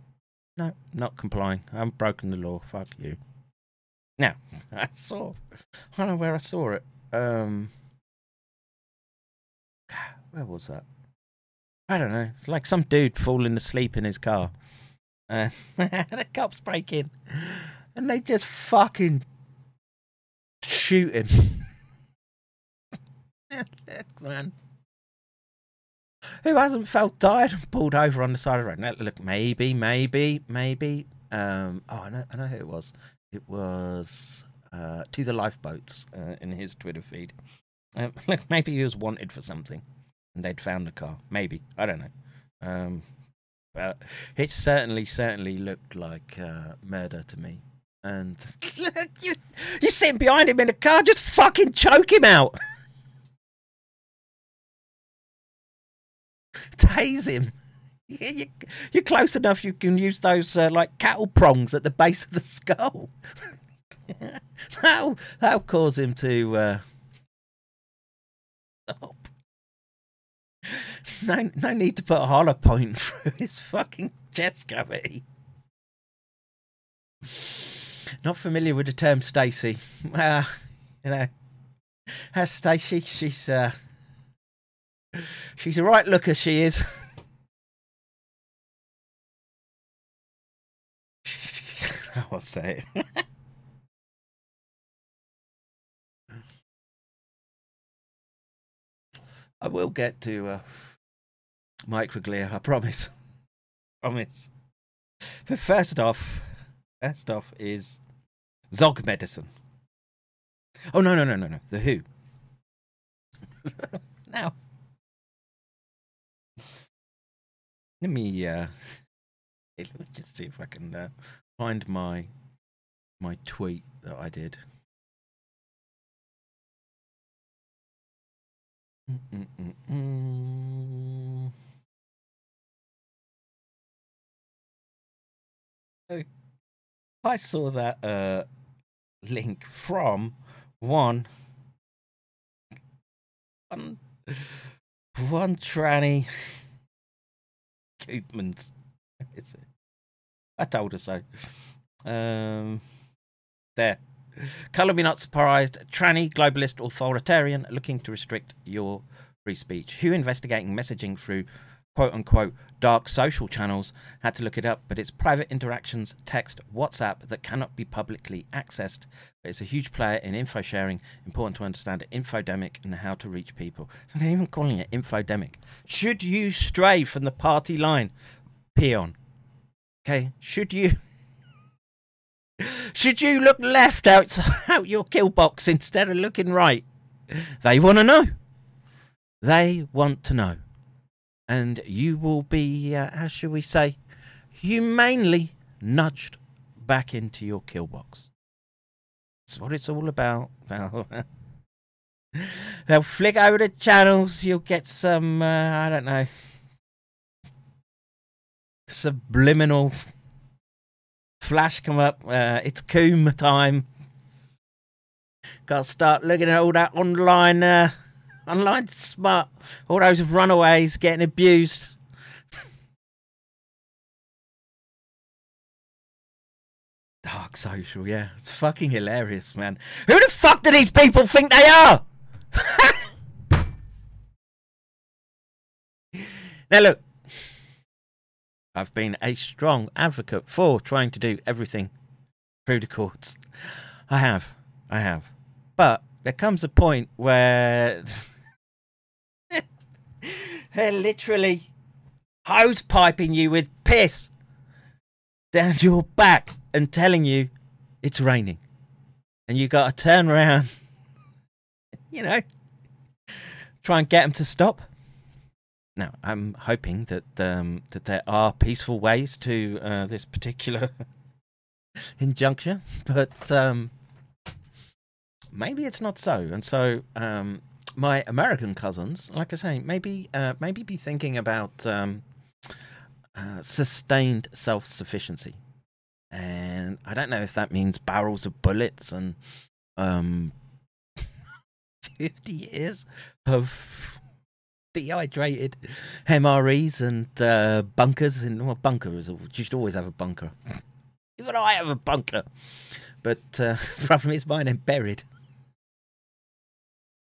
[SPEAKER 2] No, not complying. I haven't broken the law. Fuck you. Now, [LAUGHS] I saw, I don't know where I saw it. Um, [SIGHS] where was that? I don't know. Like some dude falling asleep in his car. [LAUGHS] Uh, the cops break in and they just fucking shoot him. look, [LAUGHS] man. Who hasn't felt tired and pulled over on the side of the road? Now, look, maybe, maybe, maybe. Um, oh, I know, I know who it was. It was uh, to the lifeboats uh, in his Twitter feed. Uh, [LAUGHS] look, maybe he was wanted for something, and they'd found the car. Maybe I don't know. Um, but it certainly, certainly looked like uh, murder to me. And [LAUGHS] you, you're sitting behind him in a car, just fucking choke him out. [LAUGHS] Tase him. You, you're close enough. You can use those uh, like cattle prongs at the base of the skull. [LAUGHS] that'll that'll cause him to uh, stop. No, no need to put a hollow point through his fucking chest cavity. Not familiar with the term Stacy. [LAUGHS] Uh, you know, as Stacy, she's uh, she's a right looker. She is. [LAUGHS] [LAUGHS] I'll say it. I will get to uh, microglia. I promise. promise. But first off, first stuff is Zog medicine. Oh no no no no no! The Who. [LAUGHS] now, let me uh, [LAUGHS] let me just see if I can uh, find my my tweet that I did. Mm-mm-mm-mm. I saw that uh, link from one one one tranny Koopmans. Is it? I told her so. Um, there. Colour me not surprised. Tranny, globalist, authoritarian, looking to restrict your free speech. Who investigating messaging through quote unquote dark social channels had to look it up, but it's private interactions, text, WhatsApp that cannot be publicly accessed. But it's a huge player in info sharing. Important to understand infodemic and how to reach people. So they're even calling it infodemic. Should you stray from the party line? Peon. Okay. Should you [LAUGHS] should you look left out, [LAUGHS] out your kill box instead of looking right? They want to know. They want to know. And you will be, uh, how shall we say, humanely nudged back into your kill box. That's what it's all about. They'll [LAUGHS] flick over the channels. You'll get some, uh, I don't know, subliminal flash come up. Uh, it's Coom time. Got to start looking at all that online, uh, online smart. All those runaways getting abused. Dark social, yeah. It's fucking hilarious, man. Who the fuck do these people think they are? [LAUGHS] now, look, I've been a strong advocate for trying to do everything through the courts. I have. I have. But there comes a point where [LAUGHS] they're literally hose piping you with piss down [LAUGHS] your back and telling you it's raining. And you got to turn around, [LAUGHS] you know, try and get them to stop. Now, I'm hoping that um, that there are peaceful ways to uh, this particular [LAUGHS] injunction, but um, maybe it's not so. And so, um, my American cousins, like I say, maybe uh, maybe be thinking about um, uh, sustained self sufficiency, and I don't know if that means barrels of bullets and um, [LAUGHS] 50 years of dehydrated MREs and uh, bunkers. And well, bunker is you should always have a bunker. [LAUGHS] Even I have a bunker, but uh, [LAUGHS] problem is mine ain't buried.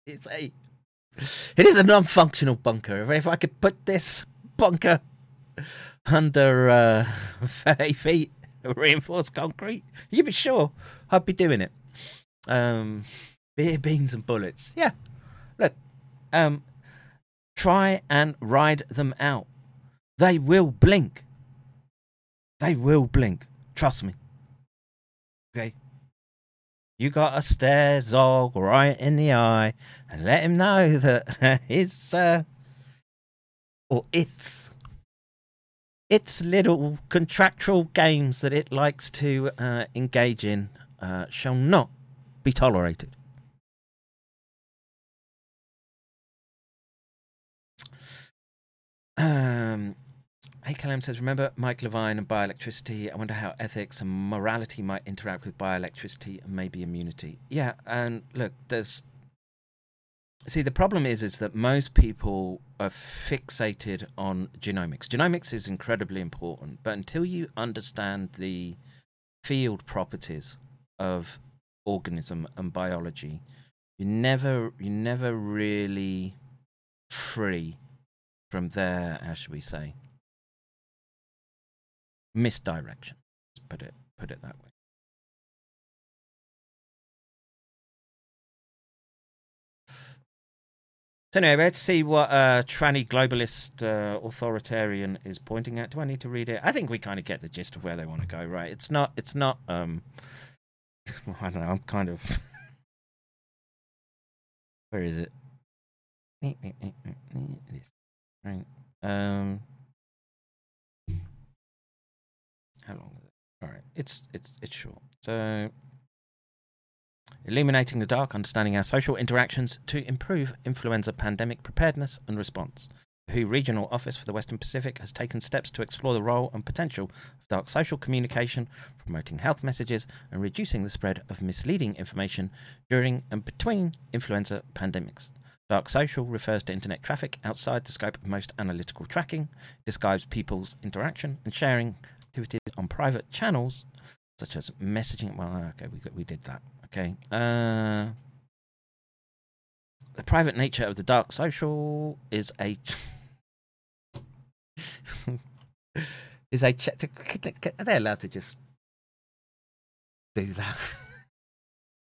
[SPEAKER 2] It's a it is a non-functional bunker. If I could put this bunker under uh, [LAUGHS] 30 feet reinforced concrete, you'd be sure I'd be doing it. Um, beer, beans, and bullets. Yeah. Look, um, try and ride them out. They will blink. They will blink. Trust me. Okay. You gotta stare Zog right in the eye and let him know that [LAUGHS] his uh, or its its little contractual games that it likes to uh, engage in uh, shall not be tolerated. Um, AKLM says, remember Mike Levin and bioelectricity? I wonder how ethics and morality might interact with bioelectricity and maybe immunity. Yeah, and look, there's. See, the problem is, is that most people are fixated on genomics. Genomics is incredibly important, but until you understand the field properties of organism and biology, you never, you never really free from their, how should we say, misdirection. Let's put it put it that way. So anyway, let's see what uh, tranny globalist uh, authoritarian is pointing at. Do I need to read it? I think we kind of get the gist of where they want to go, right? It's not. It's not. Um, [LAUGHS] I don't know. I'm kind of. [LAUGHS] where is it? Right. Um. How long is it? All right. It's it's it's short. So illuminating the dark, understanding our social interactions to improve influenza pandemic preparedness and response. The WHO Regional Office for the Western Pacific has taken steps to explore the role and potential of dark social communication, promoting health messages and reducing the spread of misleading information during and between influenza pandemics. Dark social refers to internet traffic outside the scope of most analytical tracking, describes people's interaction and sharing on private channels, such as messaging. Well, okay, we, we did that. Okay. Uh, the private nature of the dark social is a [LAUGHS] is a check. Are they allowed to just do that? [LAUGHS]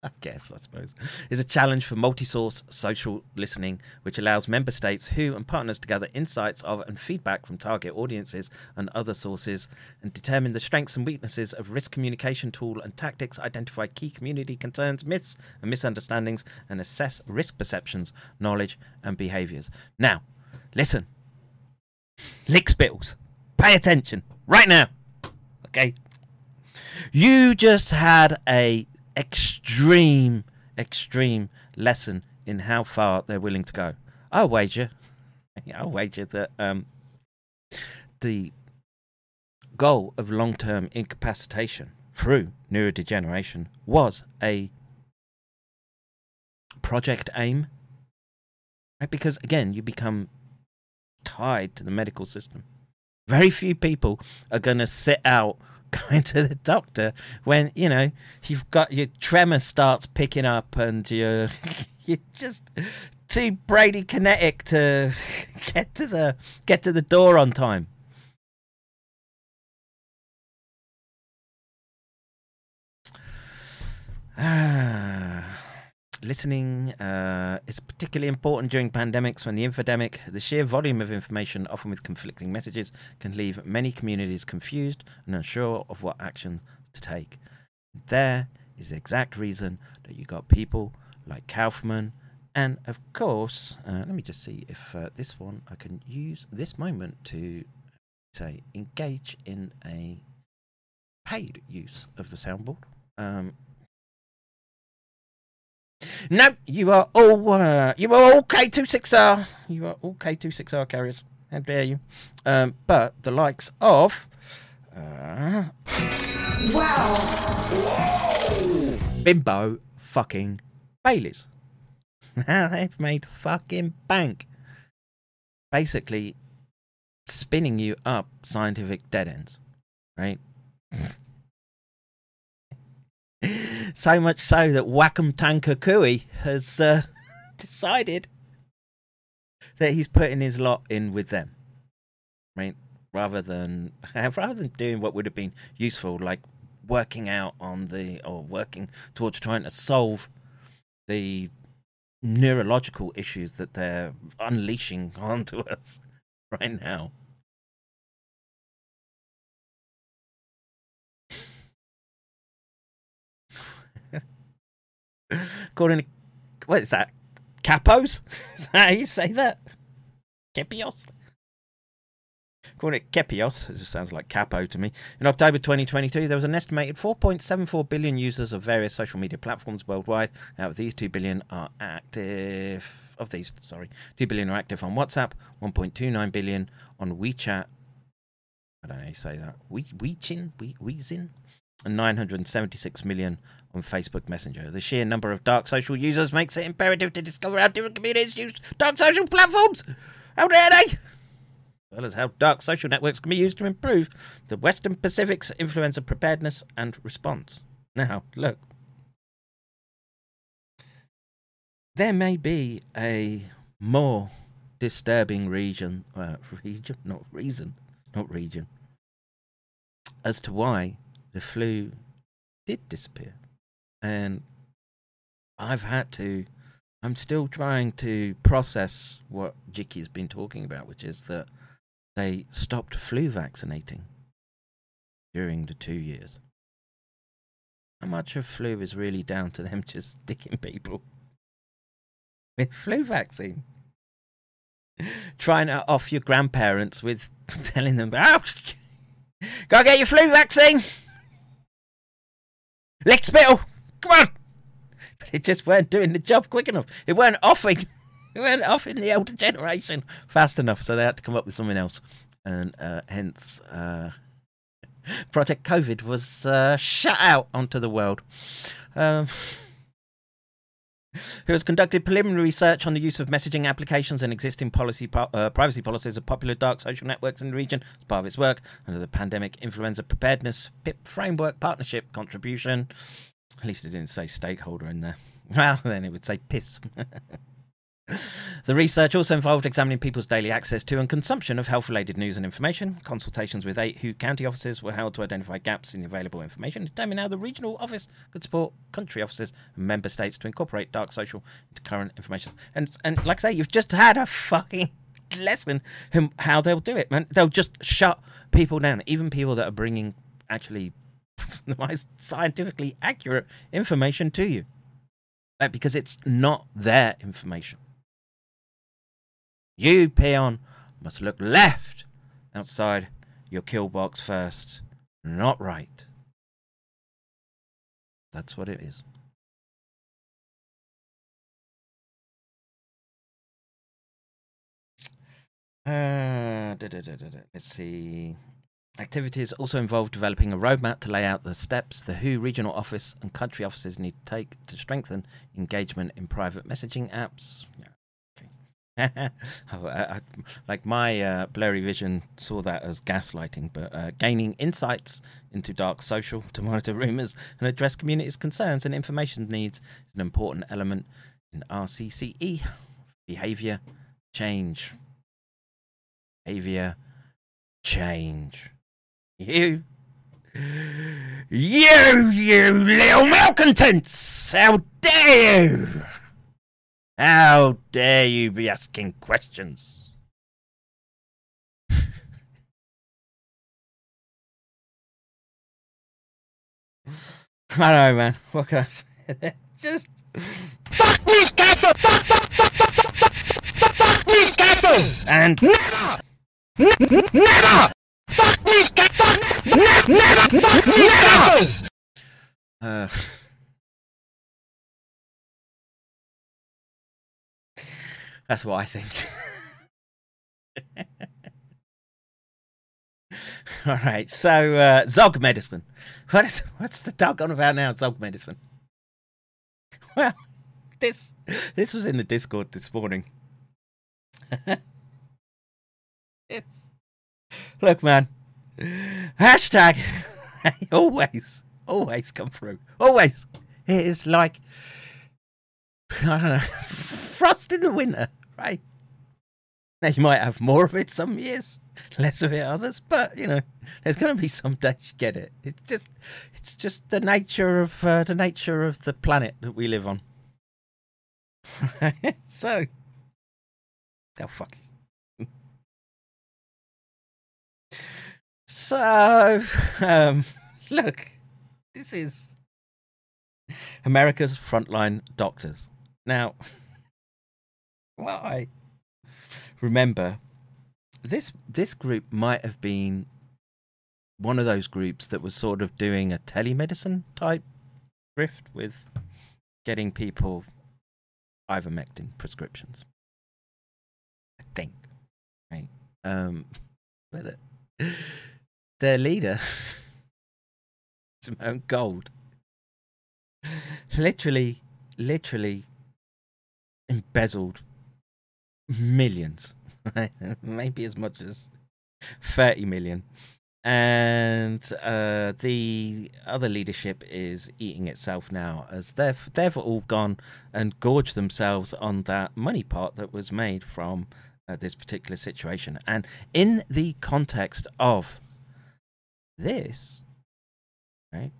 [SPEAKER 2] [LAUGHS] I guess, I suppose, is a challenge for multi source social listening, which allows member states WHO and partners to gather insights of and feedback from target audiences and other sources and determine the strengths and weaknesses of risk communication tool and tactics, identify key community concerns, myths, and misunderstandings, and assess risk perceptions, knowledge, and behaviors. Now, listen, lick spittles, pay attention. Right now, okay? You just had a extreme, extreme lesson in how far they're willing to go. I'll wager, [LAUGHS] I'll wager that um, the goal of long term incapacitation through neurodegeneration was a project aim. Right? Because again, you become tied to the medical system. Very few people are going to sit out going to the doctor when you know you've got your tremor starts picking up and you're [LAUGHS] you're just too bradykinetic to [LAUGHS] get to the get to the door on time. Ah. Listening uh, is particularly important during pandemics when the infodemic, the sheer volume of information, often with conflicting messages, can leave many communities confused and unsure of what action to take. There is the exact reason that you got people like Kaufman, and of course, uh, let me just see if uh, this one I can use this moment to say engage in a paid use of the soundboard. Um, no, you are all uh, you are all K two six R. You are all K two six R carriers. How dare you? Um, but the likes of uh,
[SPEAKER 4] Wow.
[SPEAKER 2] Bimbo fucking Baileys. Now [LAUGHS] they've made fucking bank. Basically, spinning you up scientific dead ends, right? So much so that Wacom Tanker Kui has uh, [LAUGHS] decided that he's putting his lot in with them, right? Rather than [LAUGHS] rather than doing what would have been useful, like working out on the or working towards trying to solve the neurological issues that they're unleashing [LAUGHS] onto us right now. [LAUGHS] According to what is that? Capos? [LAUGHS] Is that how you say that? Kepios? According to Kepios, it just sounds like capo to me. In October 2022, there was an estimated 4.74 billion users of various social media platforms worldwide. Out of these, 2 billion are active. Of these, sorry, 2 billion are active on WhatsApp, 1.29 billion on WeChat. I don't know how you say that. We, WeChin? We, WeZin? And 976 million on Facebook Messenger. The sheer number of dark social users makes it imperative to discover how different communities use dark social platforms. How dare they? As well as how dark social networks can be used to improve the Western Pacific's influenza preparedness and response. Now, look. There may be a more disturbing region, uh, region, not reason, not region, as to why the flu did disappear. And I've had to, I'm still trying to process what Jiki's been talking about, which is that they stopped flu vaccinating during the two years. How much of flu is really down to them [LAUGHS] just sticking people [LAUGHS] with flu vaccine? Trying to off your grandparents with [LAUGHS] telling them, oh, go get your flu vaccine. Lick spittle, come on. But it just weren't doing the job quick enough. It weren't offing. [LAUGHS] It weren't offing the older generation fast enough, so they had to come up with something else, and uh, hence uh, [LAUGHS] Project COVID was uh, shut out onto the world. Um, [LAUGHS] WHO has conducted preliminary research on the use of messaging applications and existing policy po- uh, privacy policies of popular dark social networks in the region as part of its work under the Pandemic Influenza Preparedness PIP Framework Partnership contribution. At least it didn't say stakeholder in there. [LAUGHS] Well, then it would say piss. [LAUGHS] The research also involved examining people's daily access to and consumption of health related news and information. Consultations with eight WHO county offices were held to identify gaps in the available information, and determine how the regional office could support country offices and member states to incorporate dark social into current information. And, and like I say, you've just had a fucking lesson in how they'll do it, man. They'll just shut people down, even people that are bringing actually [LAUGHS] the most scientifically accurate information to you. Like, because it's not their information. You, peon, must look left outside your kill box first, not right. That's what it is. Uh, da, da, da. Let's see. Activities also involve developing a roadmap to lay out the steps the WHO regional office and country offices need to take to strengthen engagement in private messaging apps. Yeah. okay. [LAUGHS] I- I- like my uh, blurry vision saw that as gaslighting, but uh, gaining insights into dark social [LAUGHS] to monitor rumors and address communities' concerns and information needs is an important element in RCCE behavior change. Behavior change. You. You, you little malcontents! How dare you! How dare you be asking questions? [LAUGHS] I don't know, man. What can I say? [LAUGHS] Just
[SPEAKER 5] Fuck these cappers! Fuck, fuck, fuck, fuck, fuck, fuck, fuck, fuck these cappers!
[SPEAKER 2] and
[SPEAKER 5] Never! N- n- never! Fuck these cappers! Ne- never! Fuck these
[SPEAKER 2] uh, that's what I think. [LAUGHS] All right, so uh, Zog medicine. What is what's the dog on about now? Zog medicine. Well, this this was in the Discord this morning. [LAUGHS] It's- Look, man. Hashtag [LAUGHS] always, always come through. Always. It is like [LAUGHS] I don't know, [LAUGHS] frost in the winter, right? Now you might have more of it some years, less of it others, but you know, there's going to be some days you get it. It's just, it's just the nature of uh, the nature of the planet that we live on. so, oh fuck. So, [LAUGHS] um, look, this is America's frontline doctors. Now, [LAUGHS] I remember, this this group might have been one of those groups that was sort of doing a telemedicine type grift with getting people ivermectin prescriptions. I think, right? Um, [LAUGHS] but uh, their leader, [LAUGHS] to Simone Gold, literally, literally embezzled millions, right? [LAUGHS] maybe as much as 30 million. And uh, the other leadership is eating itself now, as they've they've all gone and gorged themselves on that money pot that was made from uh, this particular situation. And in the context of this, right?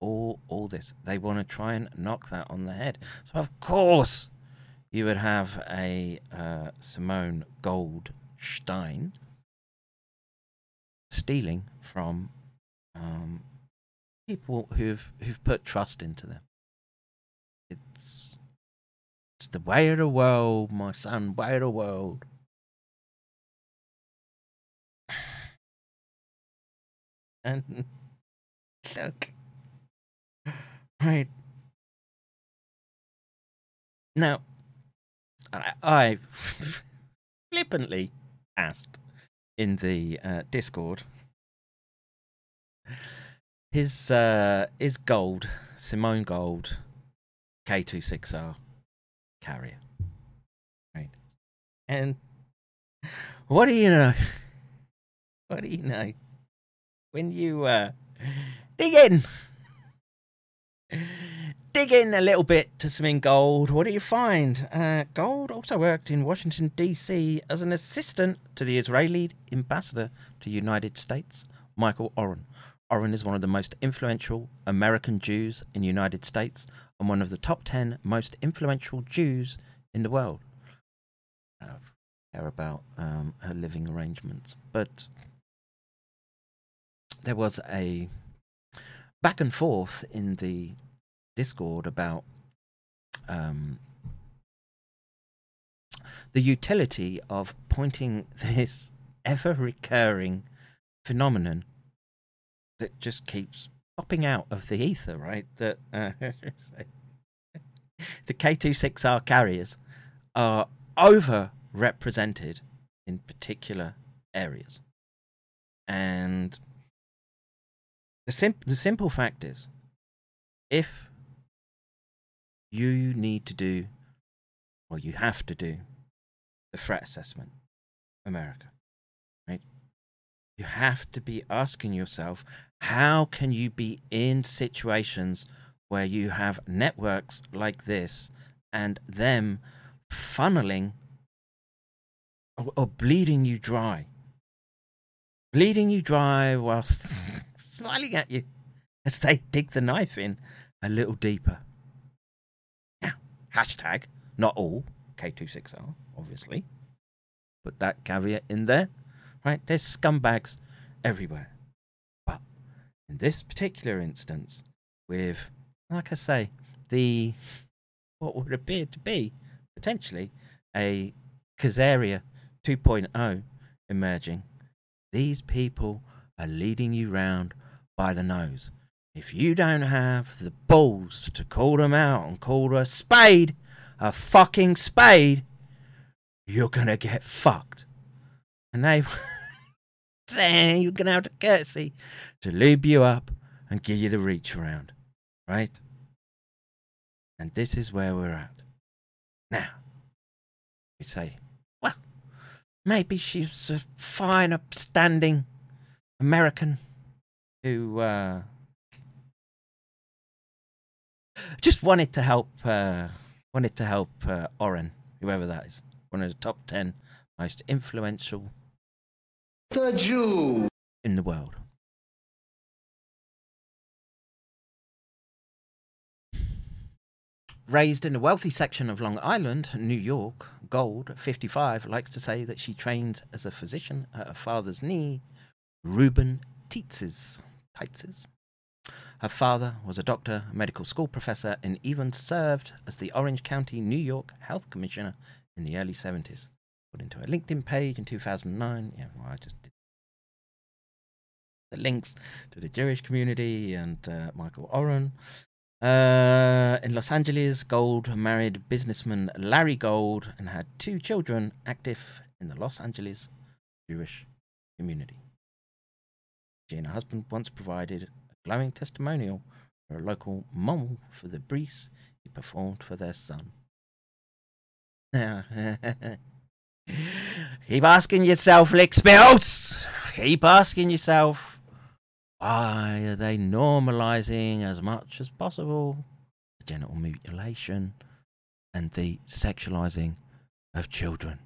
[SPEAKER 2] All all this, they want to try and knock that on the head. So of course, you would have a uh, Simone Goldstein stealing from um, people who've who've put trust into them. It's it's the way of the world, my son. Way of the world. And look, right now, I, I flippantly asked in the uh, Discord. His uh, is Gold, Simone Gold, K26R carrier, right? And what do you know? [LAUGHS] What do you know? When you uh, dig in, dig in a little bit to Simone Gold, what do you find? Uh, Gold also worked in Washington, D.C. as an assistant to the Israeli ambassador to the United States, Michael Oren. Oren is one of the most influential American Jews in the United States and one of the top 10 most influential Jews in the world. I care about um, her living arrangements, but there was a back and forth in the Discord about um, the utility of pointing [LAUGHS] this ever recurring phenomenon that just keeps popping out of the ether, right? That uh, [LAUGHS] the K26R carriers are overrepresented in particular areas. And the, sim- the simple fact is if you need to do, or you have to do, the threat assessment, America, right? You have to be asking yourself, how can you be in situations where you have networks like this and them funneling or, or bleeding you dry? Bleeding you dry whilst [LAUGHS] smiling at you as they dig the knife in a little deeper. Now, hashtag, not all K26R, obviously. Put that caveat in there, right? There's scumbags everywhere. But in this particular instance, with, like I say, the what would appear to be potentially a Khazaria 2.0 emerging, these people are leading you round by the nose. If you don't have the balls to call them out and call a spade a fucking spade, you're gonna get fucked. And they, [LAUGHS] then you're gonna have the courtesy to lube you up and give you the reach around, right? And this is where we're at. Now, we say, well, maybe she's a fine, upstanding American who uh, just wanted to help, uh, wanted to help uh, Oren, whoever that is, one of the top ten most influential
[SPEAKER 4] The Jew.
[SPEAKER 2] in the world. Raised in a wealthy section of Long Island, New York, Gold, 55, likes to say that she trained as a physician at her father's knee, Reuben Tietz's. Tietz's. Her father was a doctor, a medical school professor, and even served as the Orange County, New York Health Commissioner in the early 70s. According to her LinkedIn page in 2009, yeah, well, I just did the links to the Jewish community and uh, Michael Oren. Uh, in Los Angeles, Gold married businessman Larry Gold and had two children active in the Los Angeles Jewish community. She and her husband once provided a glowing testimonial for a local mohel for the bris he performed for their son. [LAUGHS] Keep asking yourself, lick spills. Keep asking yourself, why are they normalizing as much as possible the genital mutilation and the sexualizing of children?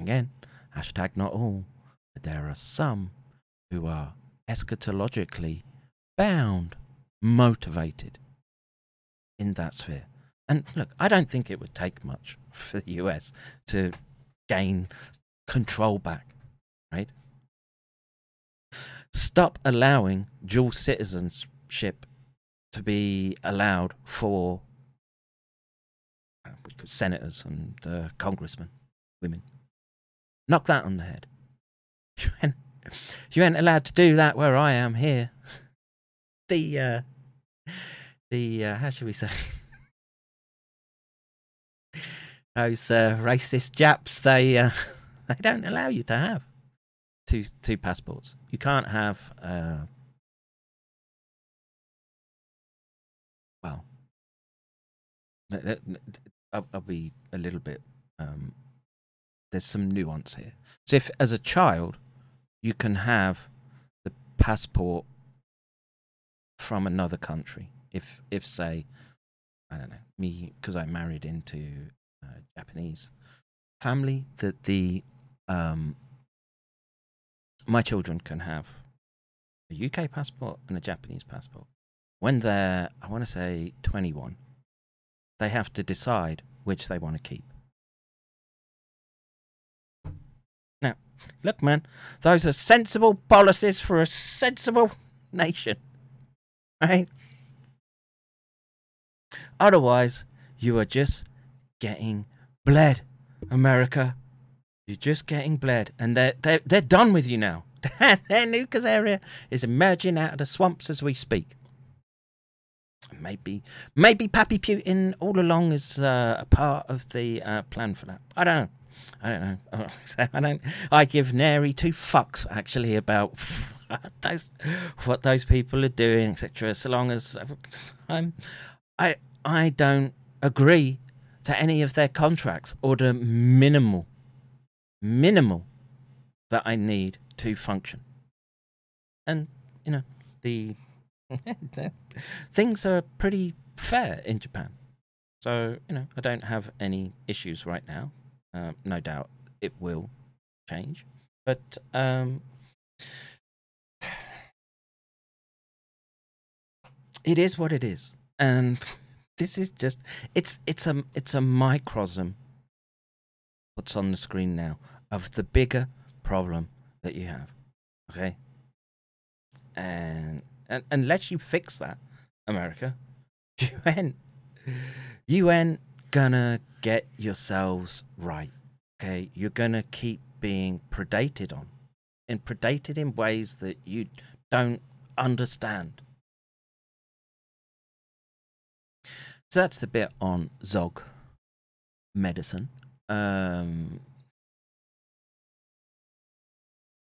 [SPEAKER 2] Again, hashtag not all, but there are some who are eschatologically bound, motivated in that sphere. And look, I don't think it would take much [LAUGHS] for the US to gain control back, right? Stop allowing dual citizenship to be allowed for uh, senators and uh, congressmen, women. Knock that on the head. [LAUGHS] You ain't, allowed to do that where I am here. The uh, the uh, how should we say? [LAUGHS] Those uh, racist Japs, they uh, [LAUGHS] they don't allow you to have two two passports. You can't have uh, well. I'll, I'll be a little bit. Um, there's some nuance here. So, if as a child you can have the passport from another country, if if say, I don't know, me because I married into uh, Japanese family, that the um, my children can have a UK passport and a Japanese passport. When they're, I want to say, 21, they have to decide which they want to keep. Look, man, those are sensible policies for a sensible nation, right? Otherwise, you are just getting bled, America. You're just getting bled, and they're they're, they're done with you now. [LAUGHS] Their Lucas area is emerging out of the swamps as we speak. Maybe, maybe Pappy Putin all along is uh, a part of the uh, plan for that. I don't know. I don't know. [LAUGHS] I don't. I give nary two fucks actually about [LAUGHS] those what those people are doing, etc. So long as I'm, I I don't agree to any of their contracts or the minimal minimal that I need to function. And you know the [LAUGHS] things are pretty fair in Japan. So, you know, I don't have any issues right now. Um, no doubt it will change. But um, it is what it is. And [LAUGHS] this is just it's it's a it's a microsm what's on the screen now of the bigger problem that you have. Okay? And and unless you fix that, America, [LAUGHS] UN, ain't gonna get yourselves right. Okay, you're gonna keep being predated on, and predated in ways that you don't understand. So that's the bit on Zog medicine. Um,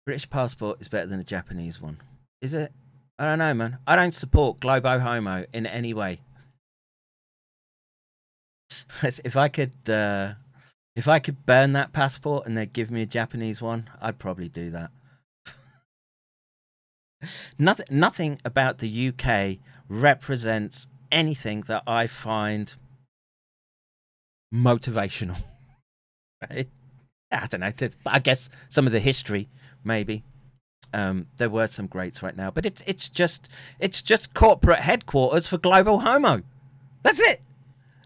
[SPEAKER 2] British passport is better than a Japanese one. Is it? I don't know, man. I don't support globo homo in any way. [LAUGHS] if I could, uh, if I could burn that passport and they'd give me a Japanese one, I'd probably do that. [LAUGHS] nothing, nothing about the UK represents anything that I find motivational. [LAUGHS] Right? I don't know. I guess some of the history, maybe. Um, there were some greats right now, but it's it's just it's just corporate headquarters for Global Homo. That's it.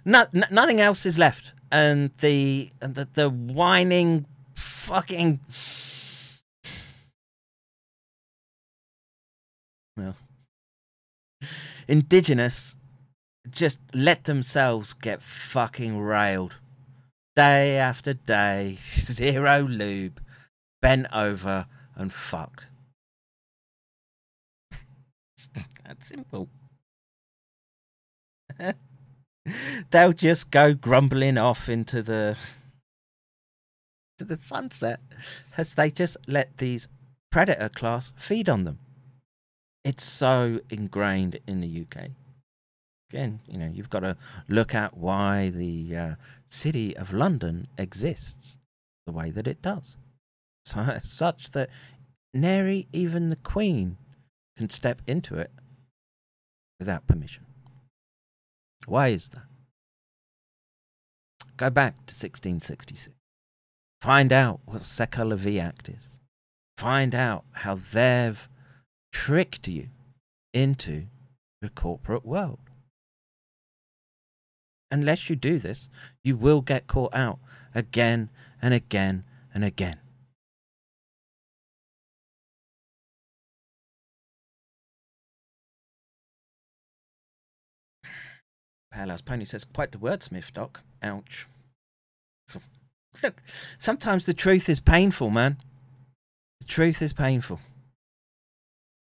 [SPEAKER 2] No, nothing else is left, and the and the, the whining fucking well, indigenous just let themselves get fucking railed day after day, [LAUGHS] zero lube, bent over and fucked. [LAUGHS] That's simple. [LAUGHS] [LAUGHS] They'll just go grumbling off into the to the sunset as they just let these predator class feed on them. It's so ingrained in the UK again, you know, you've got to look at why the uh, city of London exists the way that it does. So, [LAUGHS] such that nary even the Queen can step into it without permission. Why is that? Go back to 1666. Find out what Cestui Que Vie Act is. Find out how they've tricked you into the corporate world unless you do this, you will get caught out again and again and again. Palehouse Pony says, quite the wordsmith, Doc. Ouch. So, look, sometimes the truth is painful, man. The truth is painful.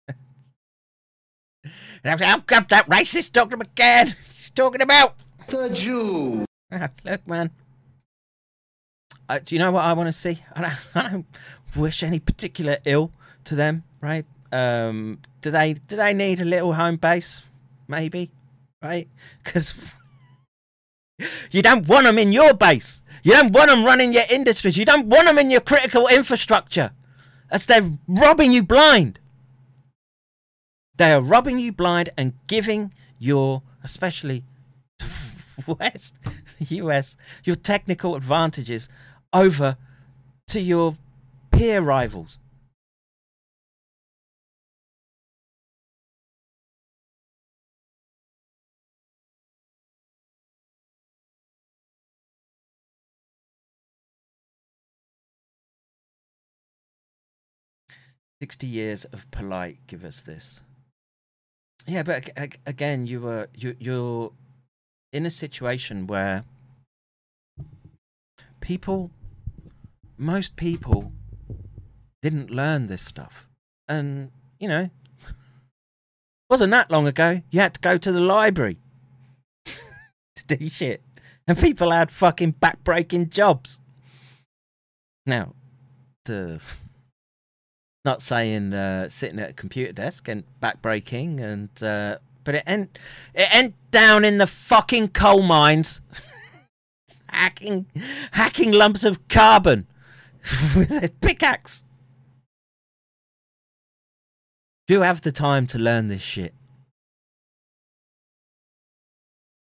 [SPEAKER 2] and I'm saying, how come that racist Dr. McCairn? He's talking about
[SPEAKER 4] The Jew. [LAUGHS]
[SPEAKER 2] Ah, Look, man. Uh, do you know what I want to see? I [LAUGHS] don't, I don't wish any particular ill to them, right? Um, do they do they need a little home base? Maybe, right? Because [LAUGHS] you don't want them in your base. You don't want them running your industries. You don't want them in your critical infrastructure. As they're robbing you blind. They are robbing you blind and giving your, especially [LAUGHS] West, US, your technical advantages over to your peer rivals. Sixty years of polite give us this. Yeah, but ag- ag- again, you were you you're in a situation where people, most people, didn't learn this stuff, and you know, [LAUGHS] wasn't that long ago. You had to go to the library [LAUGHS] to do shit, and people had fucking backbreaking jobs. Now, the [LAUGHS] not saying uh, sitting at a computer desk and backbreaking and uh, but it end it end down in the fucking coal mines. [LAUGHS] Hacking hacking lumps of carbon [LAUGHS] with a pickaxe. Do have the time to learn this shit.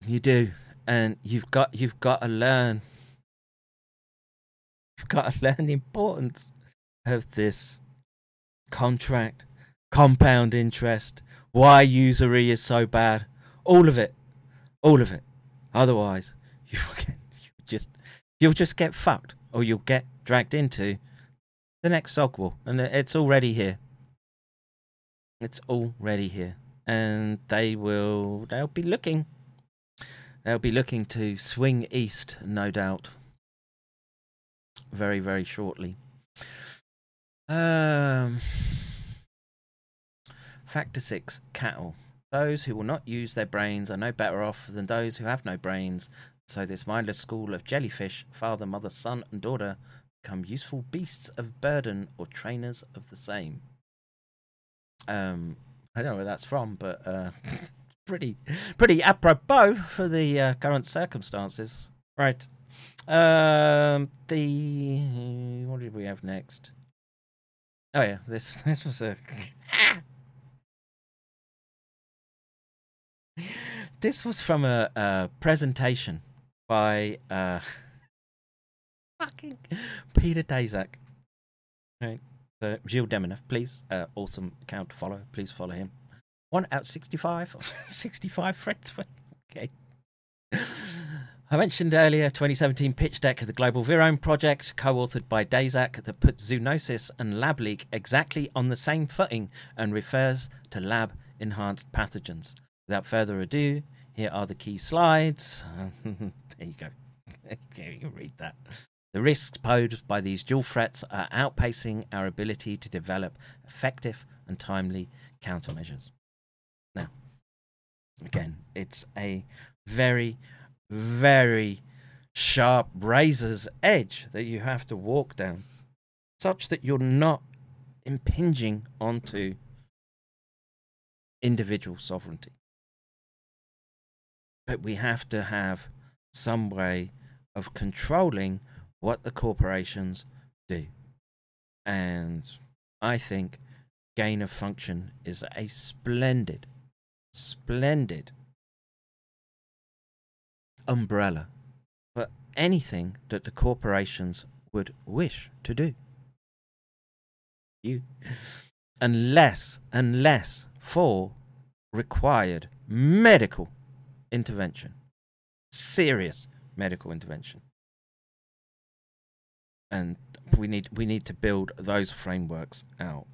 [SPEAKER 2] You do and you've got you've got to learn. You've got to learn the importance of this contract, compound interest, why usury is so bad, all of it, all of it. Otherwise, [LAUGHS] you will just you'll just get fucked, or you'll get dragged into the next Sogwall, and it's already here. It's already here, and they will they'll be looking. They'll be looking to swing east, no doubt. Very, very shortly. Um, factor six cattle. Those who will not use their brains are no better off than those who have no brains. So, this mindless school of jellyfish, father, mother, son, and daughter, become useful beasts of burden or trainers of the same. Um, I don't know where that's from, but uh, [LAUGHS] pretty, pretty apropos for the uh, current circumstances. Right. Um, the what did we have next? Oh yeah, this [LAUGHS] this was a [LAUGHS] this was from a, a presentation by uh fucking [LAUGHS] Peter Daszak. Right. So Gilles Demaneuf, please. Uh, awesome account to follow. Please follow him. One out 65. 65 friends. Okay. I mentioned earlier 2017 pitch deck of the Global Virome project, co authored by Daszak, that puts zoonosis and lab leak exactly on the same footing and refers to lab enhanced pathogens. Without further ado, here are the key slides. [LAUGHS] there you go. [LAUGHS] You can read that. The risks posed by these dual threats are outpacing our ability to develop effective and timely countermeasures. Now, again, it's a very, very sharp razor's edge that you have to walk down, such that you're not impinging onto individual sovereignty. But we have to have some way of controlling what the corporations do. And I think gain of function is a splendid, splendid umbrella for anything that the corporations would wish to do. You, unless, unless for required medical intervention, serious medical intervention and we need we need to build those frameworks out.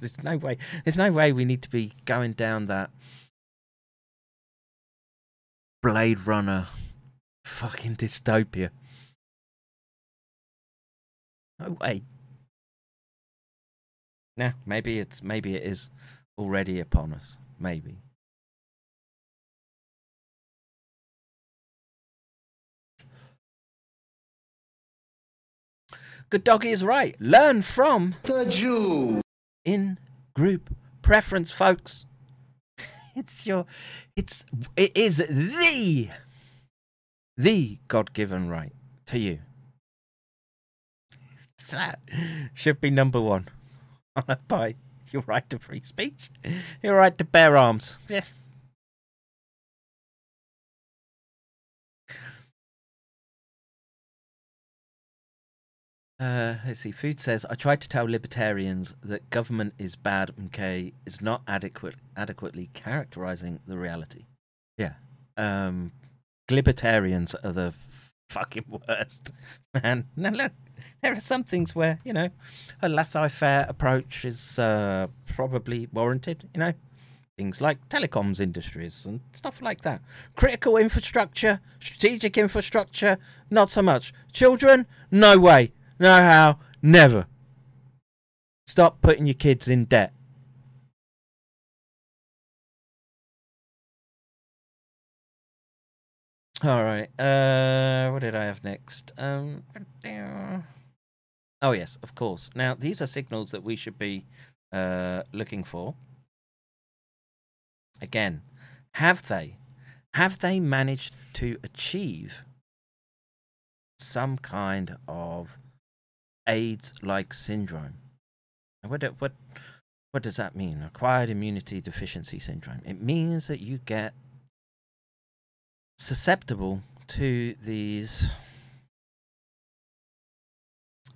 [SPEAKER 2] There's no way. There's no way we need to be going down that Blade Runner fucking dystopia. No way. Nah, maybe it's maybe it is already upon us. Maybe. Good doggy is right. Learn from
[SPEAKER 4] The Jew.
[SPEAKER 2] in group preference, folks. It's your, it's, it is the, the God given right to you. That should be number one. On a by your right to free speech, your right to bear arms. Yeah. Uh, let's see. Food says, I tried to tell libertarians that government is bad and is not adequate, adequately characterizing the reality. Yeah. Um, libertarians are the fucking [LAUGHS] worst, man. Now, look, there are some things where, you know, a laissez faire approach is uh, probably warranted, you know. Things like telecoms industries and stuff like that. Critical infrastructure, strategic infrastructure, not so much. Children, no way. No how, never. Stop putting your kids in debt. All right. Uh, what did I have next? Um. Oh yes, of course. Now these are signals that we should be uh, looking for. Again, have they, have they managed to achieve some kind of AIDS-like syndrome? And What what what does that mean? Acquired immunity deficiency syndrome. It means that you get susceptible to these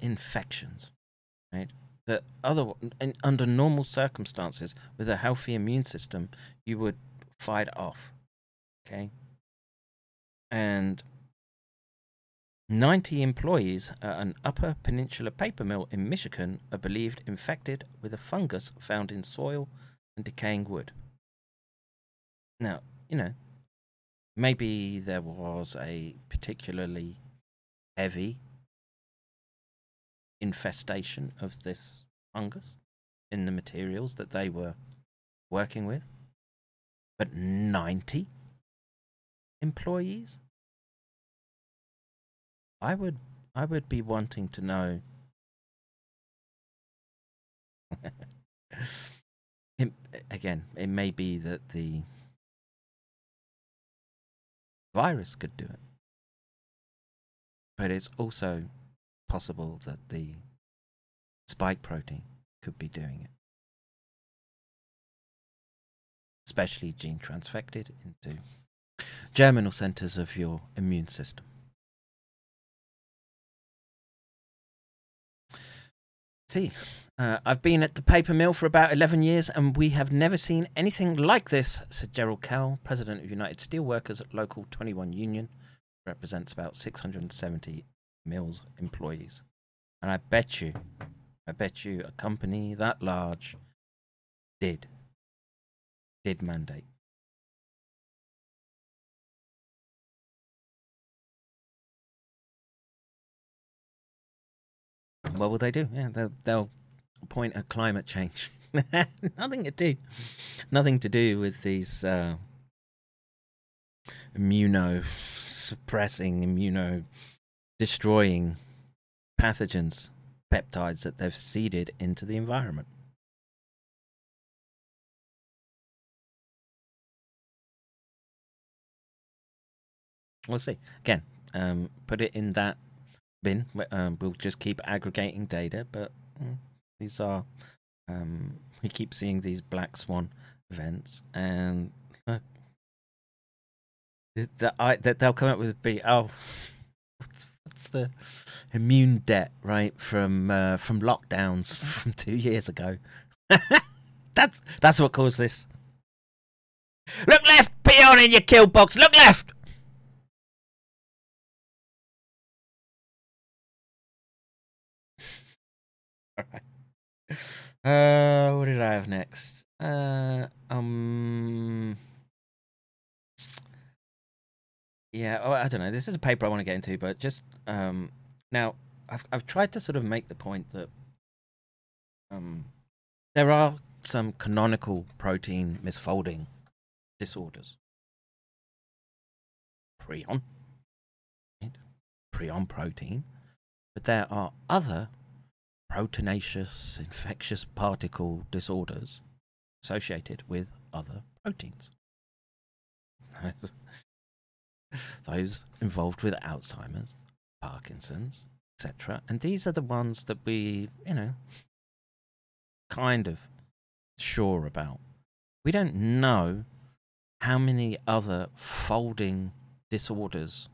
[SPEAKER 2] infections, right? That other in, under normal circumstances, with a healthy immune system, you would fight off. Okay, and 90 employees at an Upper Peninsula paper mill in Michigan are believed infected with a fungus found in soil and decaying wood. Now, you know, maybe there was a particularly heavy infestation of this fungus in the materials that they were working with. But 90 employees? I would I would be wanting to know [LAUGHS] it, again, it may be that the virus could do it. But it's also possible that the spike protein could be doing it. Especially gene transfected into germinal centers of your immune system. See, uh, I've been at the paper mill for about 11 years and we have never seen anything like this, said Gerald Kell, president of United Steelworkers at Local 21 Union, represents about 670 mills employees. And I bet you, I bet you a company that large did, did mandate. What will they do? Yeah, they'll, they'll point at climate change. [LAUGHS] Nothing to do. Nothing to do with these uh, immuno suppressing, immuno destroying pathogens, peptides that they've seeded into the environment. We'll see. Again, um, put it in that bin. Um, we'll just keep aggregating data, but mm, these are. Um, we keep seeing these black swan events, and uh, that I that they'll come up with be oh, what's, the immune debt right from uh, from lockdowns [LAUGHS] from two years ago? [LAUGHS] that's that's what caused this. Look left, peon in your kill box. Look left. Uh, what did I have next? Uh, um, yeah. Oh, I don't know. This is a paper I want to get into, but just um, now I've I've tried to sort of make the point that um, there are some canonical protein misfolding disorders. Prion, prion protein, but there are other proteinaceous infectious particle disorders associated with other proteins. [LAUGHS] Those involved with Alzheimer's, Parkinson's, etc. And these are the ones that we, you know, kind of sure about. We don't know how many other folding disorders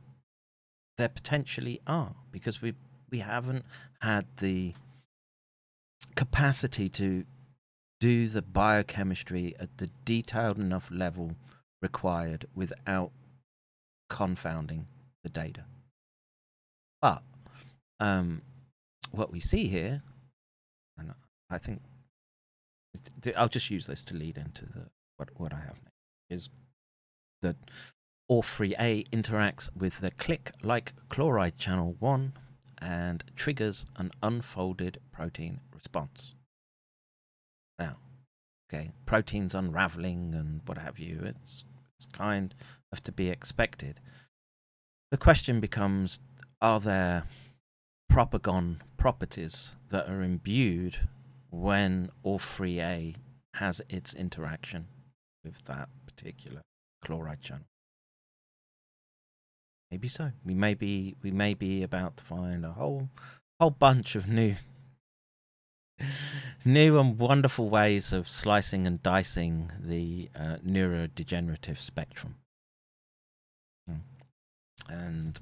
[SPEAKER 2] there potentially are because we we haven't had the capacity to do the biochemistry at the detailed enough level required without confounding the data. But um, what we see here, and I think I'll just use this to lead into the what what I have next is that OR3A interacts with the click like chloride channel 1 and triggers an unfolded protein response. Now, okay, proteins unraveling and what have you, it's, it's kind of to be expected. The question becomes are there propagon properties that are imbued when OR3A has its interaction with that particular chloride channel? Maybe so. We may be we may be about to find a whole whole bunch of new [LAUGHS] new and wonderful ways of slicing and dicing the uh, neurodegenerative spectrum. Hmm. And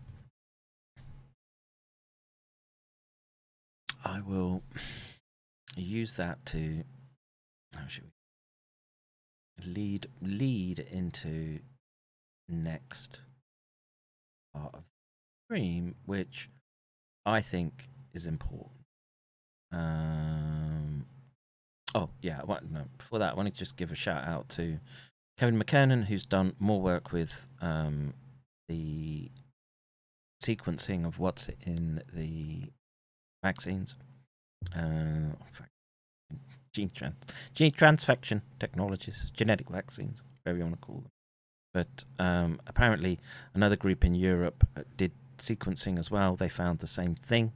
[SPEAKER 2] I will [SIGHS] use that to how should we lead lead into next part of the stream, which I think is important. Um, oh yeah, what, no, before that, I want to just give a shout out to Kevin McKernan, who's done more work with um, the sequencing of what's in the vaccines. Uh, gene trans gene transfection technologies, genetic vaccines, whatever you want to call them. But um, apparently, another group in Europe uh, did sequencing as well. They found the same thing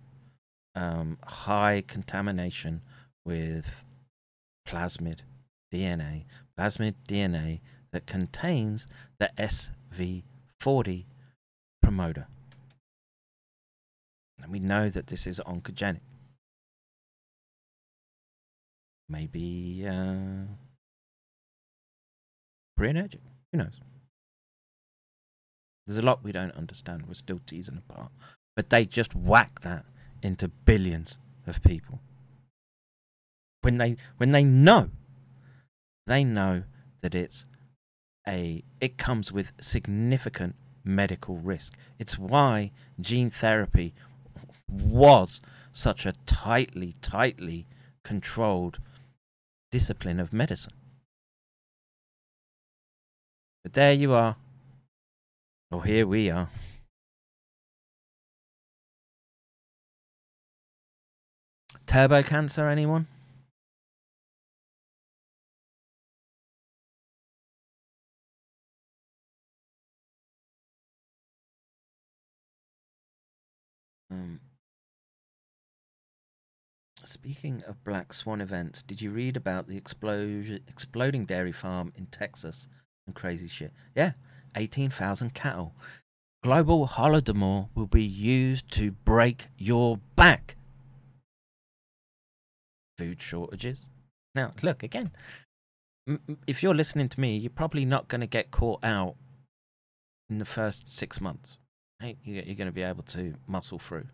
[SPEAKER 2] um, high contamination with plasmid DNA, plasmid DNA that contains the SV40 promoter. And we know that this is oncogenic. Maybe uh, pre-energic. Who knows? There's a lot we don't understand. We're still teasing apart. But they just whack that into billions of people. When they when they know, they know that it's a it comes with significant medical risk. It's why gene therapy was such a tightly, tightly controlled discipline of medicine. But there you are. Or here we are. Turbo cancer, anyone? Um, speaking of black swan events, did you read about the explosion, exploding dairy farm in Texas and crazy shit? Yeah, 18,000 cattle. Global Holodomor will be used to break your back. Food shortages. Now, look again. If you're listening to me, you're probably not going to get caught out in the first six months. Right? You- You're going to be able to muscle through,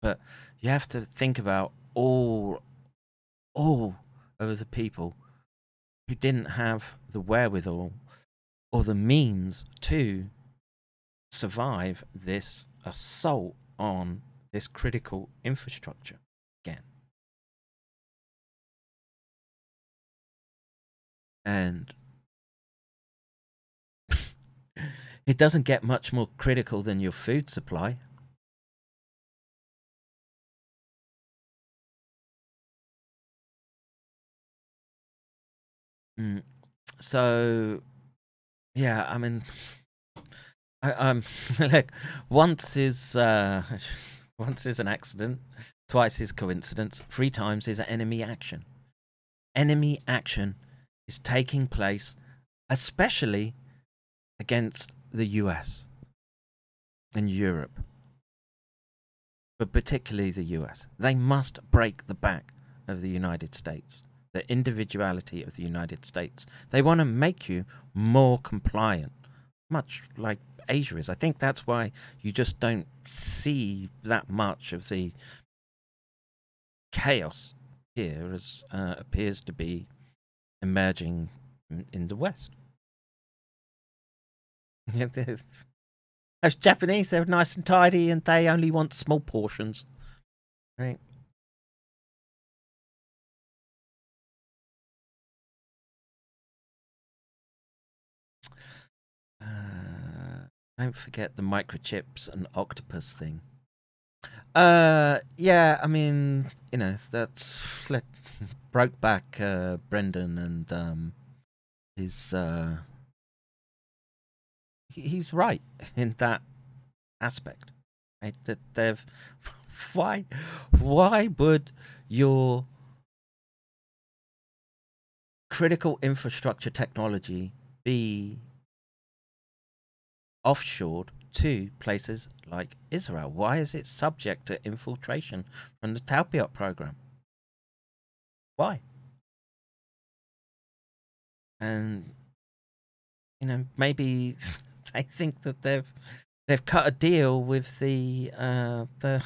[SPEAKER 2] but you have to think about all, all of the people who didn't have the wherewithal or the means to survive this assault on this critical infrastructure again. And [LAUGHS] it doesn't get much more critical than your food supply. Mm. So, yeah, I mean, I, um, [LAUGHS] look, once is uh, [LAUGHS] once is an accident, twice is coincidence, three times is enemy action. Enemy action is taking place, especially against the US and Europe, but particularly the US. They must break the back of the United States, the individuality of the United States. They want to make you more compliant, much like Asia is. I think that's why you just don't see that much of the chaos here as uh, appears to be emerging in, the West. [LAUGHS] Those Japanese, they're nice and tidy and they only want small portions. Right? Don't forget the microchips and octopus thing. Uh, yeah, I mean, you know, that's like [LAUGHS] broke back uh, Brendan and um, his. Uh, he's right [LAUGHS] in that aspect, right? That they've. [LAUGHS] Why, why would your critical infrastructure technology be offshored to places like Israel? Why is it subject to infiltration from the Talpiot program? Why? And you know, maybe [LAUGHS] they think that they've they've cut a deal with the uh, the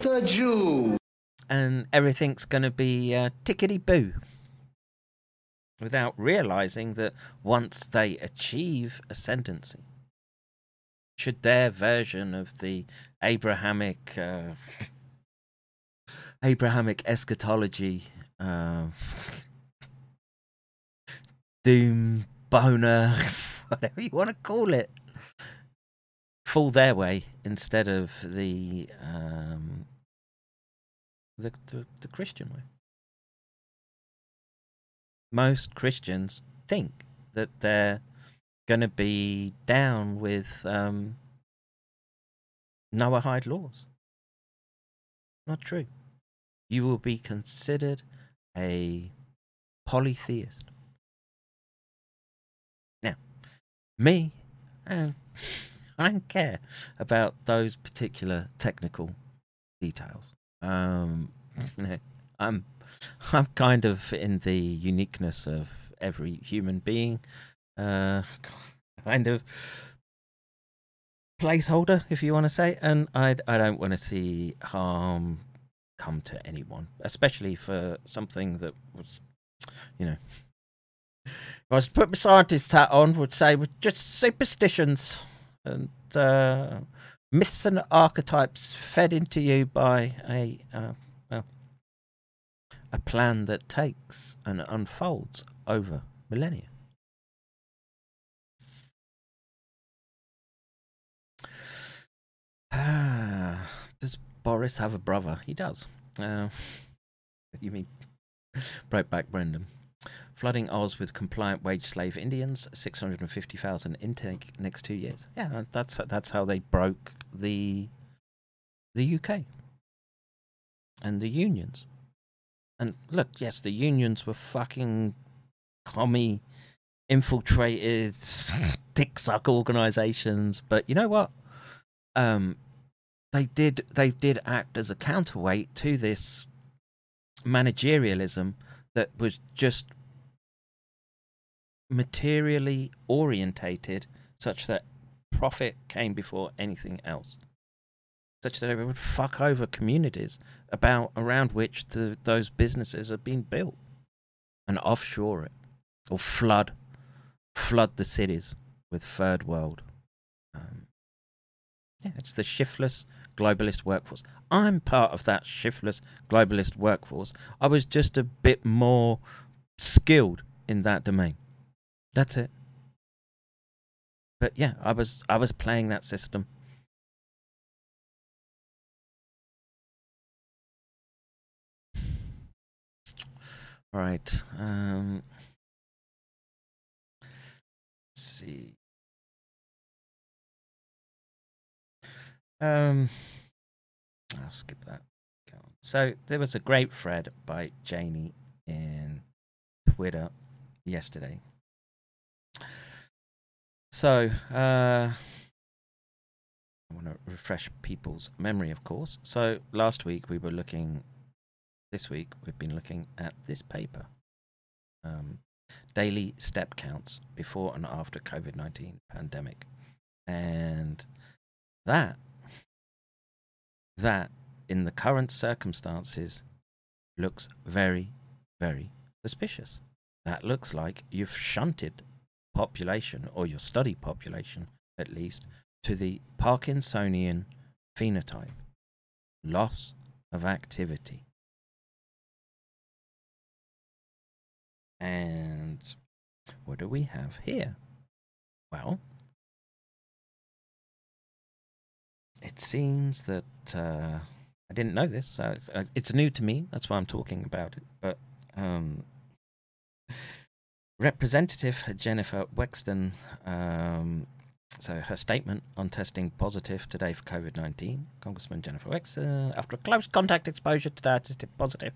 [SPEAKER 4] The Jew.
[SPEAKER 2] and everything's going to be uh, tickety boo without realizing that once they achieve ascendancy, should their version of the Abrahamic uh, Abrahamic eschatology uh, doom boner [LAUGHS] whatever you want to call it fall their way instead of the um, the, the, the Christian way. Most Christians think that they're going to be down with um, Noahide laws. Not true. You will be considered a polytheist. Now, me, and [LAUGHS] I don't care about those particular technical details. Um, you [LAUGHS] know, I'm [LAUGHS] I'm kind of in the uniqueness of every human being, uh, [LAUGHS] kind of placeholder, if you want to say. And I I don't want to see harm come to anyone, especially for something that was, you know. If I was to put my scientist hat on, would say with just superstitions and uh, myths and archetypes fed into you by a uh, a plan that takes and unfolds over millennia. Ah, does Boris have a brother? He does. Uh, [LAUGHS] you mean [LAUGHS] Brokeback Brendan? Flooding Oz with compliant wage slave Indians, 650,000 intake next two years. Yeah, that's that's how they broke the the UK and the unions. And look, yes, the unions were fucking commie, infiltrated, [LAUGHS] dick suck organisations. But you know what? Um, they did they did act as a counterweight to this managerialism that was just materially orientated such that profit came before anything else such that it would fuck over communities about around which the, those businesses are being built and offshore it or flood flood the cities with third world um, yeah it's the shiftless globalist workforce i'm part of that shiftless globalist workforce i was just a bit more skilled in that domain that's it. But yeah, I was I was playing that system. Right. Um, let's see. Um, I'll skip that. So there was a great thread by Janie in Twitter yesterday so, uh, I want to refresh people's memory, of course. So, last week we were looking, this week we've been looking at this paper um, Daily Step Counts Before and After COVID 19 Pandemic. And that, that in the current circumstances looks very, very suspicious. That looks like you've shunted population, or your study population at least, to the Parkinsonian phenotype loss of activity. And what do we have here? Well, it seems that uh, I didn't know this. Uh, it's new to me. That's why I'm talking about it. But um, Representative Jennifer Wexton, um, so her statement on testing positive today for COVID 19. Congressman Jennifer Wexton, after a close contact exposure today, tested positive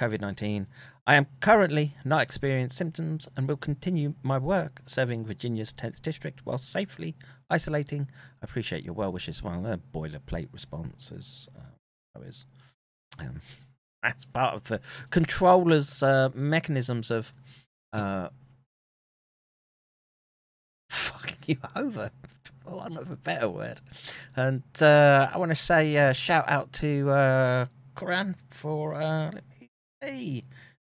[SPEAKER 2] COVID 19. I am currently not experiencing symptoms and will continue my work serving Virginia's 10th district while safely isolating. I appreciate your well wishes. Well, a boilerplate response is uh, always. Um, [LAUGHS] that's part of the controller's uh, mechanisms of uh, [LAUGHS] fucking you over, for want of a better word. And uh, I want to say uh, shout out to Quran for let me see.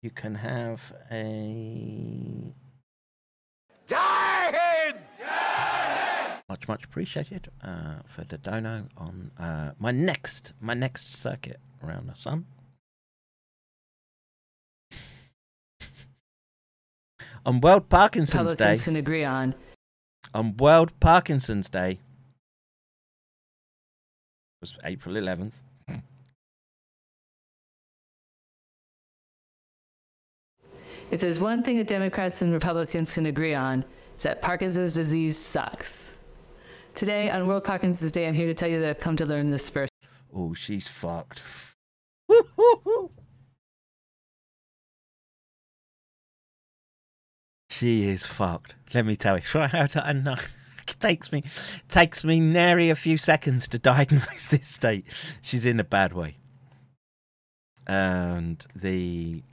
[SPEAKER 2] You can have a
[SPEAKER 4] Jahid!
[SPEAKER 2] much much appreciated uh, for the dono on uh, my next my next circuit around the sun. on World Parkinson's Day.
[SPEAKER 6] Can agree on.
[SPEAKER 2] On World Parkinson's Day. It was April 11th.
[SPEAKER 6] If there's one thing that Democrats and Republicans can agree on, it's that Parkinson's disease sucks. Today, on World Parkinson's Day, I'm here to tell you that I've come to learn this first.
[SPEAKER 2] Oh, she's fucked. [LAUGHS] She is fucked. Let me tell you. And uh, it takes me takes me nary a few seconds to [LAUGHS] diagnose this state. She's in a bad way. And the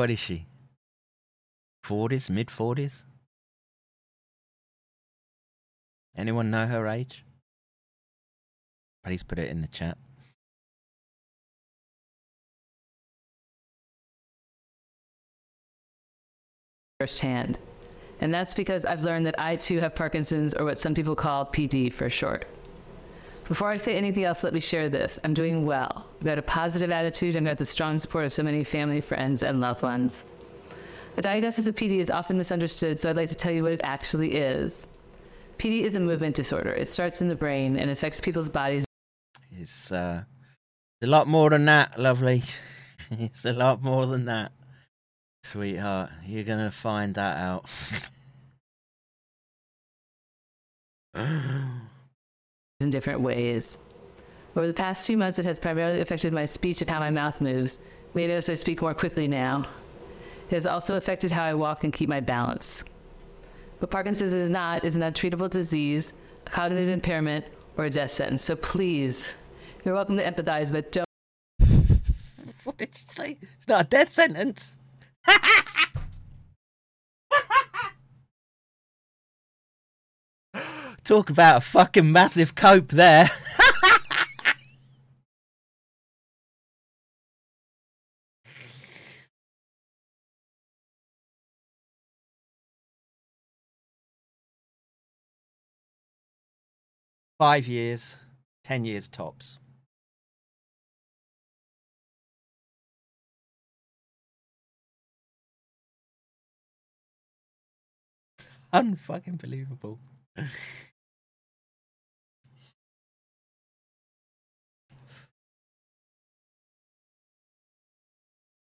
[SPEAKER 2] what is she? Forties, mid forties? Anyone know her age? Please put it in the chat.
[SPEAKER 6] firsthand. And that's because I've learned that I too have Parkinson's, or what some people call PD for short. Before I say anything else, let me share this. I'm doing well. I've got a positive attitude and got the strong support of so many family, friends, and loved ones. A diagnosis of PD is often misunderstood, so I'd like to tell you what it actually is. PD is a movement disorder. It starts in the brain and affects people's bodies
[SPEAKER 2] It's uh, a lot more than that, lovely. [LAUGHS] it's a lot more than that, sweetheart. You're gonna find that out. [LAUGHS]
[SPEAKER 6] in different ways. Over the past few months, it has primarily affected my speech and how my mouth moves. May notice I speak more quickly now. It has also affected how I walk and keep my balance. What Parkinson's is not is an untreatable disease, a cognitive impairment, or a death sentence. So please, you're welcome to empathize, but don't. [LAUGHS]
[SPEAKER 2] what did you say? It's not a death sentence. [LAUGHS] Talk about a fucking massive cope there. [LAUGHS] Five years, ten years tops. [LAUGHS] Unfucking believable. [LAUGHS]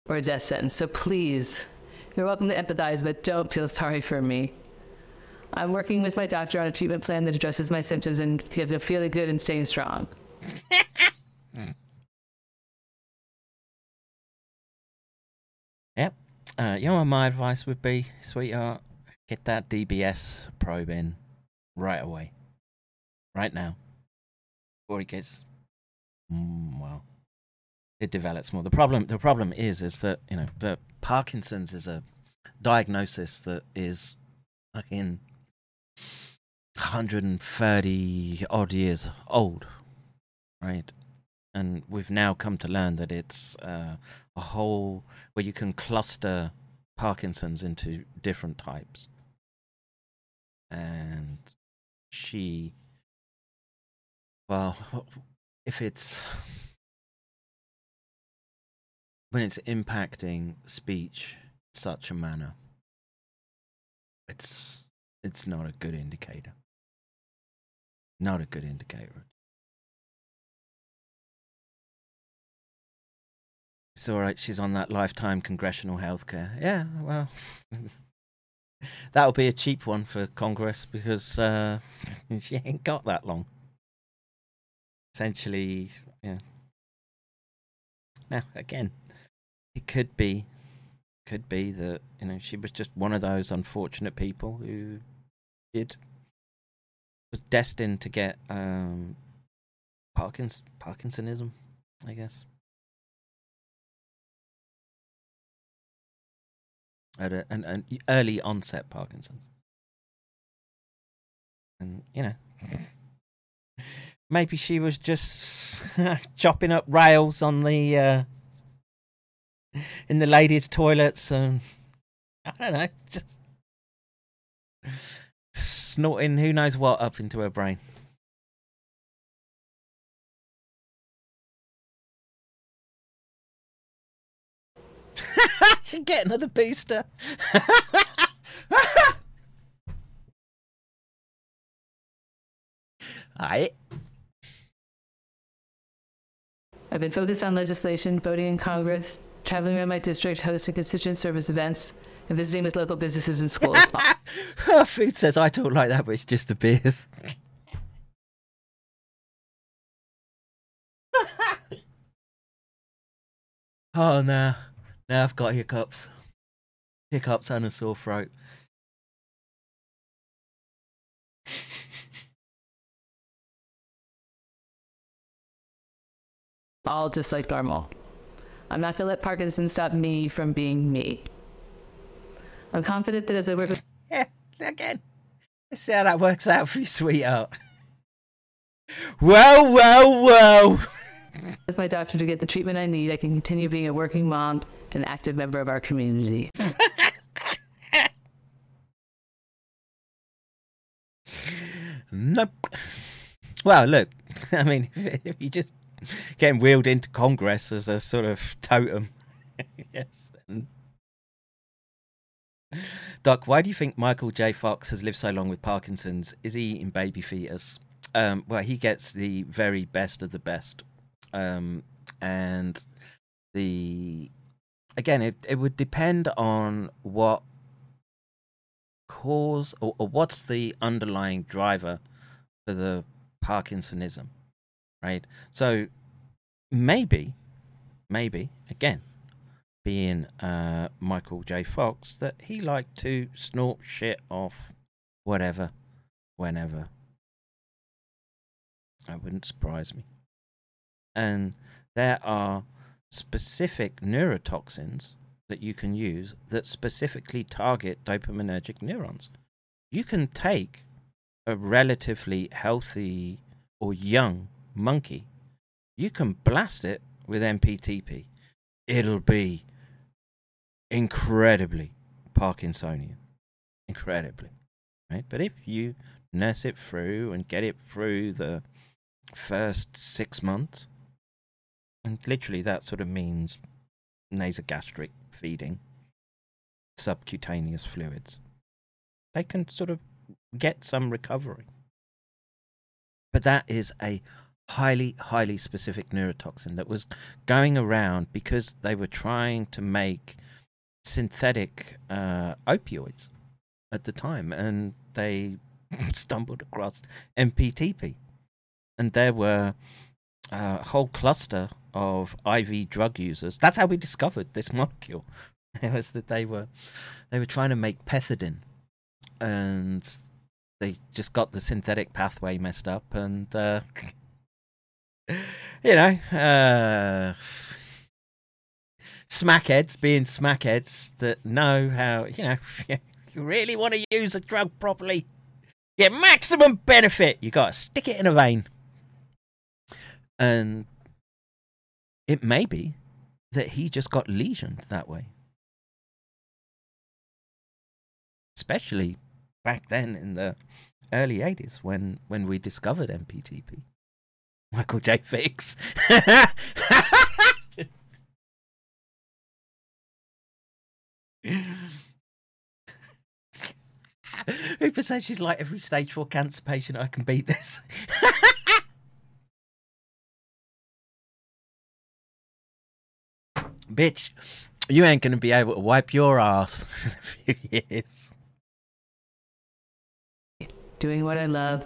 [SPEAKER 6] or a death sentence. So please, you're welcome to empathize, but don't feel sorry for me. I'm working with my doctor on a treatment plan that addresses my symptoms and me feeling good and staying strong. [LAUGHS]
[SPEAKER 2] Yep. Uh, you know what my advice would be, sweetheart? Get that DBS probe in right away. Right now. Before it gets mm, well. It develops more. The problem the problem is is that, you know, the Parkinson's is a diagnosis that is fucking 130 odd years old. Right? and we've now come to learn that it's uh, a whole where you can cluster Parkinson's into different types. And she, well, if it's when it's impacting speech such a manner, it's it's not a good indicator. Not a good indicator. It's all right. She's on that lifetime congressional healthcare. Yeah, well, [LAUGHS] that'll be a cheap one for Congress because uh, [LAUGHS] she ain't got that long. Essentially, yeah. Now, again, it could be, could be that you know she was just one of those unfortunate people who did was destined to get um, Parkins Parkinsonism, I guess. at a, an, an early onset Parkinson's. And, you know, maybe she was just [LAUGHS] chopping up rails on the, uh, in the ladies' toilets and, I don't know, just snorting who knows what up into her brain. [LAUGHS] Should get another booster. [LAUGHS] Alright.
[SPEAKER 6] I've been focused on legislation, voting in Congress, traveling around my district, hosting constituent service events, and visiting with local businesses and schools. [LAUGHS]
[SPEAKER 2] Food says I talk like that, but it's just a beers. [LAUGHS] oh no. Now I've got hiccups. Hiccups and a sore throat.
[SPEAKER 6] all just like normal. I'm not going to let Parkinson stop me from being me. I'm confident that as I work with
[SPEAKER 2] Yeah, again. Let's see how that works out for you, sweetheart. Well, well, well. [LAUGHS]
[SPEAKER 6] with my doctor to get the treatment I need, I can continue being a working mom and an active member of our community. [LAUGHS]
[SPEAKER 2] Nope. Well, look, [LAUGHS] I mean, if you just [LAUGHS] getting wheeled into Congress as a sort of totem, [LAUGHS] yes. Doc, why do you think Michael J. Fox has lived so long with Parkinson's? Is he eating baby fetus? Um, well, he gets the very best of the best, um, and the again, it it would depend on what cause or, or what's the underlying driver for the Parkinsonism, right? So maybe, maybe again, being uh, Michael J. Fox, that he liked to snort shit off whatever, whenever. That wouldn't surprise me. And there are specific neurotoxins that you can use that specifically target dopaminergic neurons. You can take a relatively healthy or young monkey, you can blast it with MPTP. It'll be incredibly Parkinsonian. Incredibly. Right? But if you nurse it through and get it through the first six months, and literally that sort of means nasogastric feeding, subcutaneous fluids, they can sort of get some recovery. But that is a highly, highly specific neurotoxin that was going around because they were trying to make synthetic uh, opioids at the time, and they [LAUGHS] stumbled across MPTP, and there were a whole cluster of IV drug users. That's how we discovered this [LAUGHS] molecule. It was that they were they were trying to make pethidine, and they just got the synthetic pathway messed up, and uh, [LAUGHS] you know, uh, smackheads being smackheads that know how you know [LAUGHS] you really want to use a drug properly, get maximum benefit. You got to stick it in a vein, and it may be that he just got lesioned that way. Especially back then in the early 80s when, when we discovered MPTP. Michael J. Fix. Hooper says she's like every stage four cancer patient. I can beat this. Bitch, you ain't gonna be able to wipe your ass in a few years.
[SPEAKER 6] doing what I love,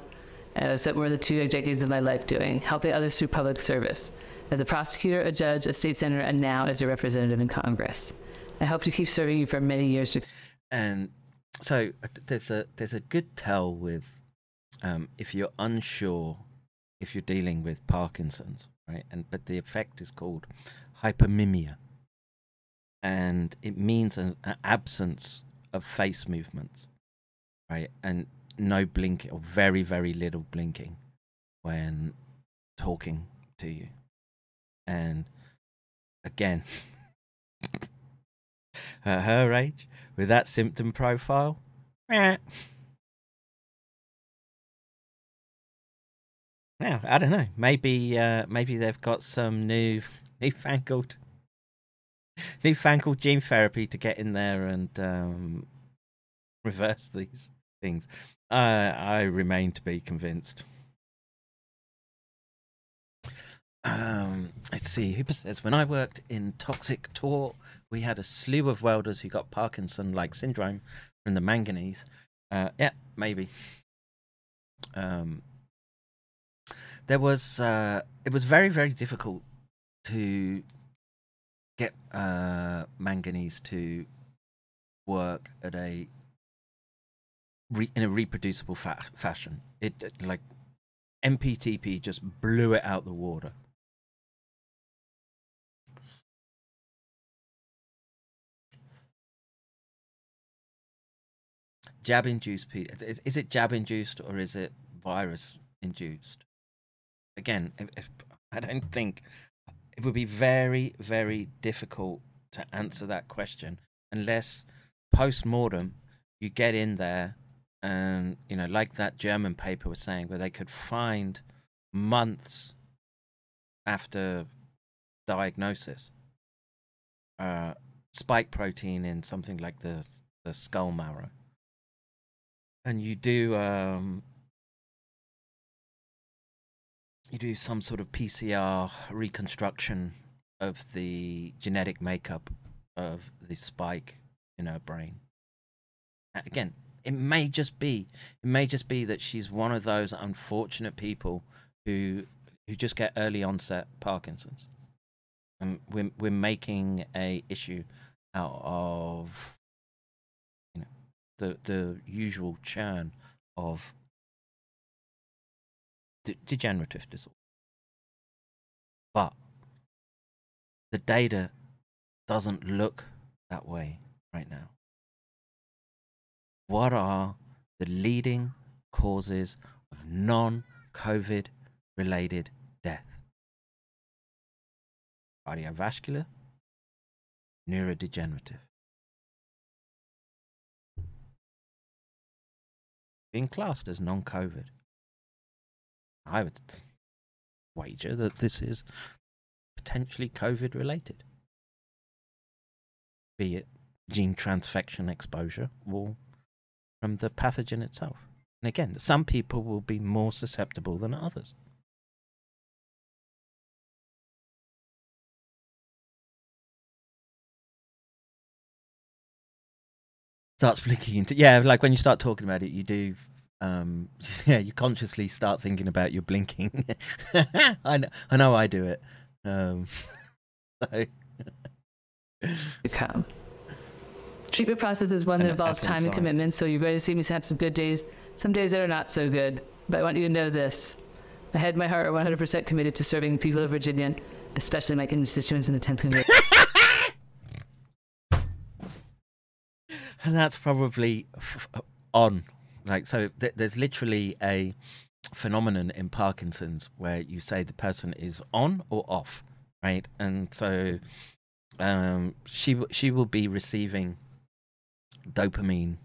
[SPEAKER 6] and I spent more than two decades of my life doing, helping others through public service, as a prosecutor, a judge, a state senator, and now as a representative in Congress. I hope to keep serving you for many years to
[SPEAKER 2] and so uh, there's a there's a good tell with um, if you're unsure if you're dealing with Parkinson's, right? And but the effect is called hypermimia, and it means an, an absence of face movements, right? And no blinking or very very little blinking when talking to you, and again. [LAUGHS] At her age, with that symptom profile. Now, I don't know. Maybe, uh, maybe they've got some new, [LAUGHS] newfangled, newfangled gene therapy to get in there and um, reverse these things. Uh, I remain to be convinced. Um, let's see. Who says when I worked in Toxic Tour, we had a slew of welders who got Parkinson-like syndrome from the manganese. Uh, yeah, maybe. Um, there was uh, it was very very difficult to get uh, manganese to work at a re- in a reproducible fa- fashion. It like MPTP just blew it out the water. Jab induced, is, is it jab induced or is it virus induced? Again, if, if, I don't think it would be very, very difficult to answer that question unless post mortem you get in there and you know, like that German paper was saying, where they could find months after diagnosis uh, spike protein in something like the the skull marrow, and you do um, you do some sort of PCR reconstruction of the genetic makeup of the spike in her brain. Again, it may just be it may just be that she's one of those unfortunate people who who just get early onset Parkinson's. And we're we're making a issue out of you know the the usual churn of de- degenerative disorder. But the data doesn't look that way right now. What are the leading causes of non COVID related death? Cardiovascular, neurodegenerative. Being classed as non COVID. I would wager that this is potentially COVID related. Be it gene transfection exposure or from the pathogen itself. And again, some people will be more susceptible than others. Starts flicking into yeah, like when you start talking about it, you do um [LAUGHS] yeah, you consciously start thinking about your blinking. [LAUGHS] I know, I know I do it. Um [LAUGHS] so
[SPEAKER 6] to come. Treatment process is one that
[SPEAKER 2] And
[SPEAKER 6] involves
[SPEAKER 2] that's
[SPEAKER 6] time and commitment, so you're going to see me have some good days, some days that are not so good. But I want you to know this. My head my heart are 100% committed to serving the people of Virginia, especially my constituents in the 10th Congress. [LAUGHS]
[SPEAKER 2] and that's probably f- f- on like so th- there's literally a phenomenon in parkinson's where you say the person is on or off right and so um she she will be receiving dopamine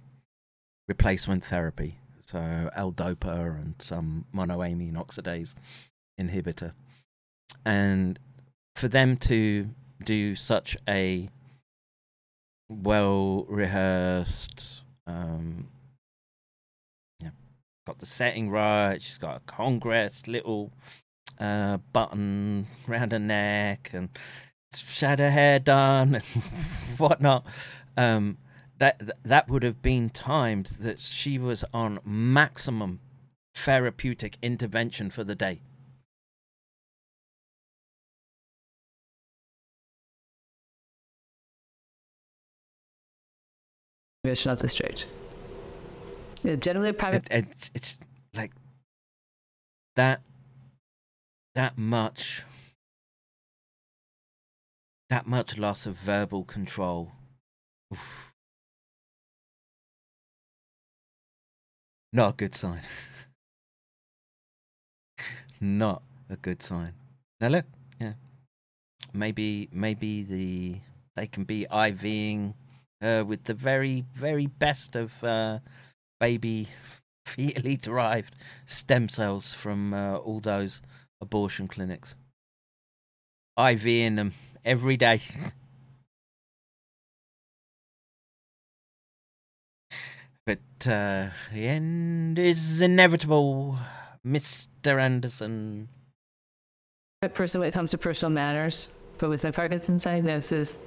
[SPEAKER 2] replacement therapy so l-dopa and some monoamine oxidase inhibitor and for them to do such a well rehearsed. Um, yeah, got the setting right. She's got a congress little uh, button round her neck and she had her hair done [LAUGHS] and whatnot. Um, that that would have been timed that she was on maximum therapeutic intervention for the day.
[SPEAKER 6] Congressional district. Yeah, generally, private
[SPEAKER 2] it, it, it's like that that much that much loss of verbal control Oof. Not a good sign [LAUGHS] not a good sign now look yeah maybe maybe the they can be IVing her with the very very best of uh baby [LAUGHS] fetally derived stem cells from uh, all those abortion clinics. IVing them every day. [LAUGHS] but uh, the end is inevitable, Mr. Anderson.
[SPEAKER 6] person when it comes to personal matters. But with my Parkinson's diagnosis,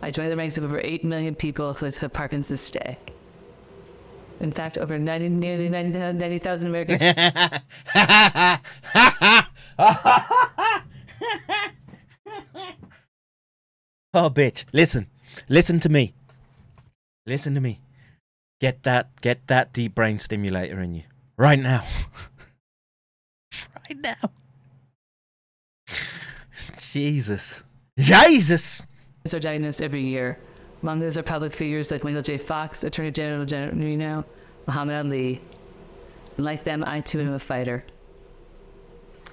[SPEAKER 6] I joined the ranks of over 8 million people with Parkinson's today. In fact, over 90, nearly 90 90,000 Americans [LAUGHS] [LAUGHS]
[SPEAKER 2] Oh, bitch. Listen. Listen to me. Listen to me. Get that get that deep brain stimulator in you. Right now. [LAUGHS] right now. [LAUGHS] Jesus. Jesus.
[SPEAKER 6] are diagnosed every year. Among those are public figures like Michael J. Fox, Attorney General General Muhammad Ali. And like them, I too am a fighter.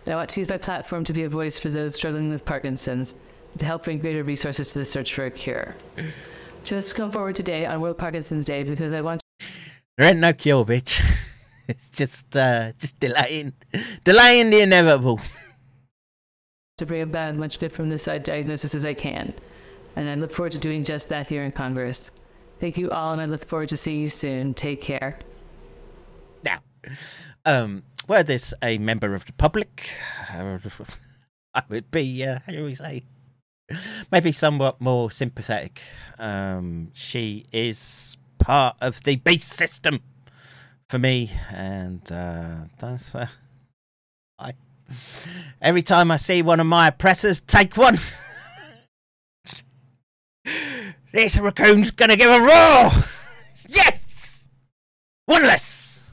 [SPEAKER 6] And I want to use my platform to be a voice for those struggling with Parkinson's to help bring greater resources to the search for a cure. Just come forward today on World Parkinson's Day because I want
[SPEAKER 2] There ain't no cure, bitch. [LAUGHS] It's just uh just delaying delaying the inevitable.
[SPEAKER 6] to bring about as much good from this side diagnosis as I can. And I look forward to doing just that here in Congress. Thank you all, and I look forward to seeing you soon. Take care.
[SPEAKER 2] Now, um, were this a member of the public, [LAUGHS] I would be, uh, how do we say, maybe somewhat more sympathetic. Um, she is part of the beast system for me, and uh, that's uh, I. Every time I see one of my oppressors take one, [LAUGHS] this raccoon's gonna give a roar. Yes, one less.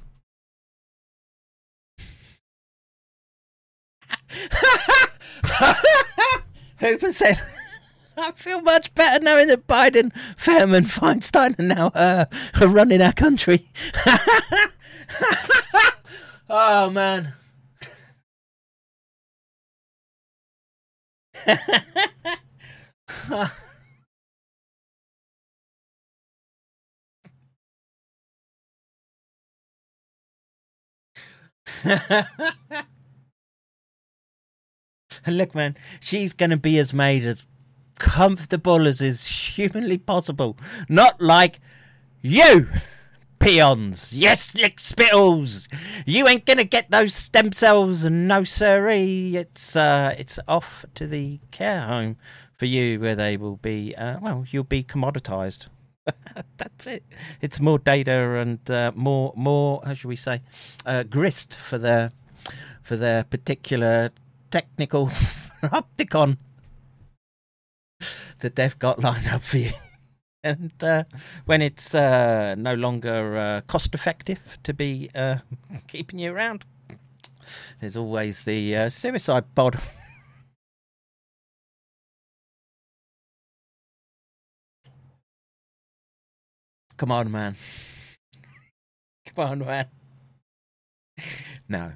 [SPEAKER 2] [LAUGHS] Hooper says, [LAUGHS] I feel much better knowing that Biden, Fairman, Feinstein are now uh, are running our country. [LAUGHS] oh, man. [LAUGHS] And [LAUGHS] look, man, she's going to be as made as comfortable as is humanly possible. Not like you, peons. Yes, lick spittles. You ain't going to get those stem cells, and no siree. It's uh, it's off to the care home for you, where they will be. Uh, well, you'll be commoditized. [LAUGHS] That's it. It's more data and uh, more more. How should we say? Uh, grist for their for their particular technical [LAUGHS] opticon that they've got lined up for you. [LAUGHS] And uh, when it's uh, no longer uh, cost effective to be uh, [LAUGHS] keeping you around, there's always the uh, suicide pod. Come on, man. Come on, man. No.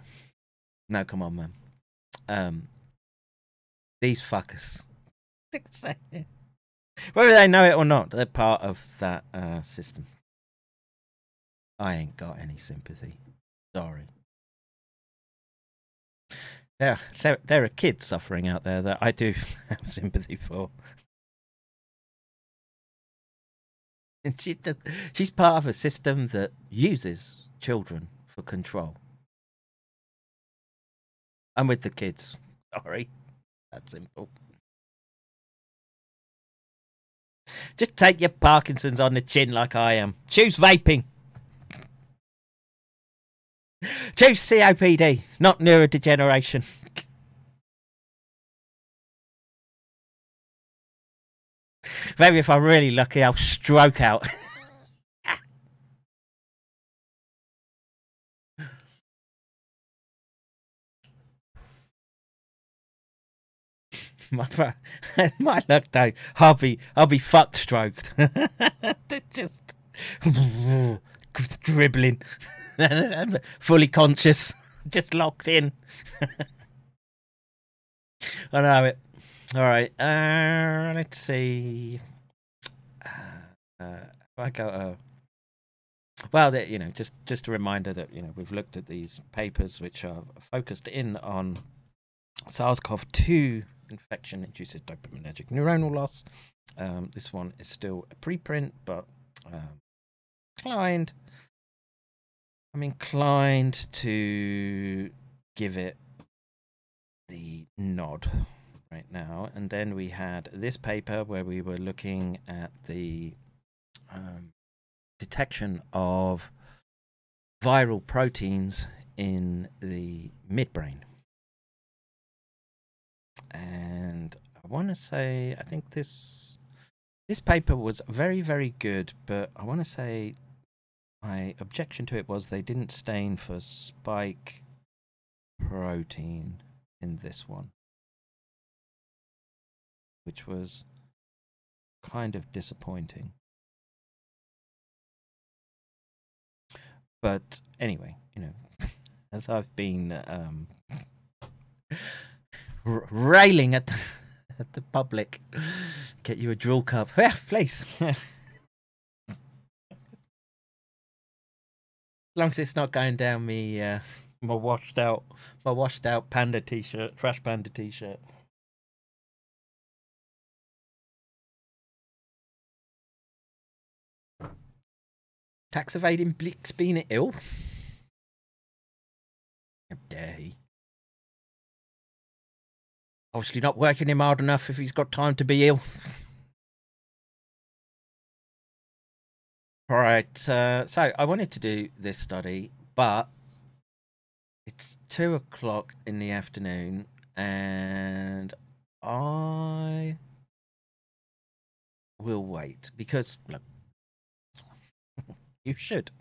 [SPEAKER 2] No, come on, man. Um, these fuckers. [LAUGHS] Whether they know it or not, they're part of that uh, system. I ain't got any sympathy. Sorry. There, there, there are kids suffering out there that I do [LAUGHS] have sympathy for. And she's just, she's part of a system that uses children for control. I'm with the kids. Sorry. That's simple. Just take your Parkinson's on the chin like I am. Choose vaping. Choose COPD, not neurodegeneration. Maybe if I'm really lucky, I'll stroke out. [LAUGHS] [LAUGHS] my my luck though, I'll be I'll be fucked stroked. [LAUGHS] Just [LAUGHS] dribbling, fully conscious, just locked in. I know it. All right. Uh, let's see. Uh, uh, I go. Uh, well, you know, just just a reminder that you know we've looked at these papers which are focused in on SARS-CoV-2 infection induces dopaminergic neuronal loss. Um, this one is still a preprint, but um, inclined. I'm inclined to give it the nod right now. And then we had this paper where we were looking at the um, detection of viral proteins in the midbrain and I want to say I think this this paper was very very good, but I want to say my objection to it was they didn't stain for spike protein in this one, which was kind of disappointing. But anyway, you know, [LAUGHS] as I've been um, [LAUGHS] r- railing at the, [LAUGHS] at the public, get you a drill cup, [LAUGHS] yeah, please. as long as it's not going down me, uh, my washed out, my washed out panda t-shirt, trash panda t-shirt. Tax evading Blick's been ill. How dare he? Obviously not working him hard enough if he's got time to be ill. Right, uh, so I wanted to do this study, but it's two o'clock in the afternoon, and I will wait because look, [LAUGHS] you should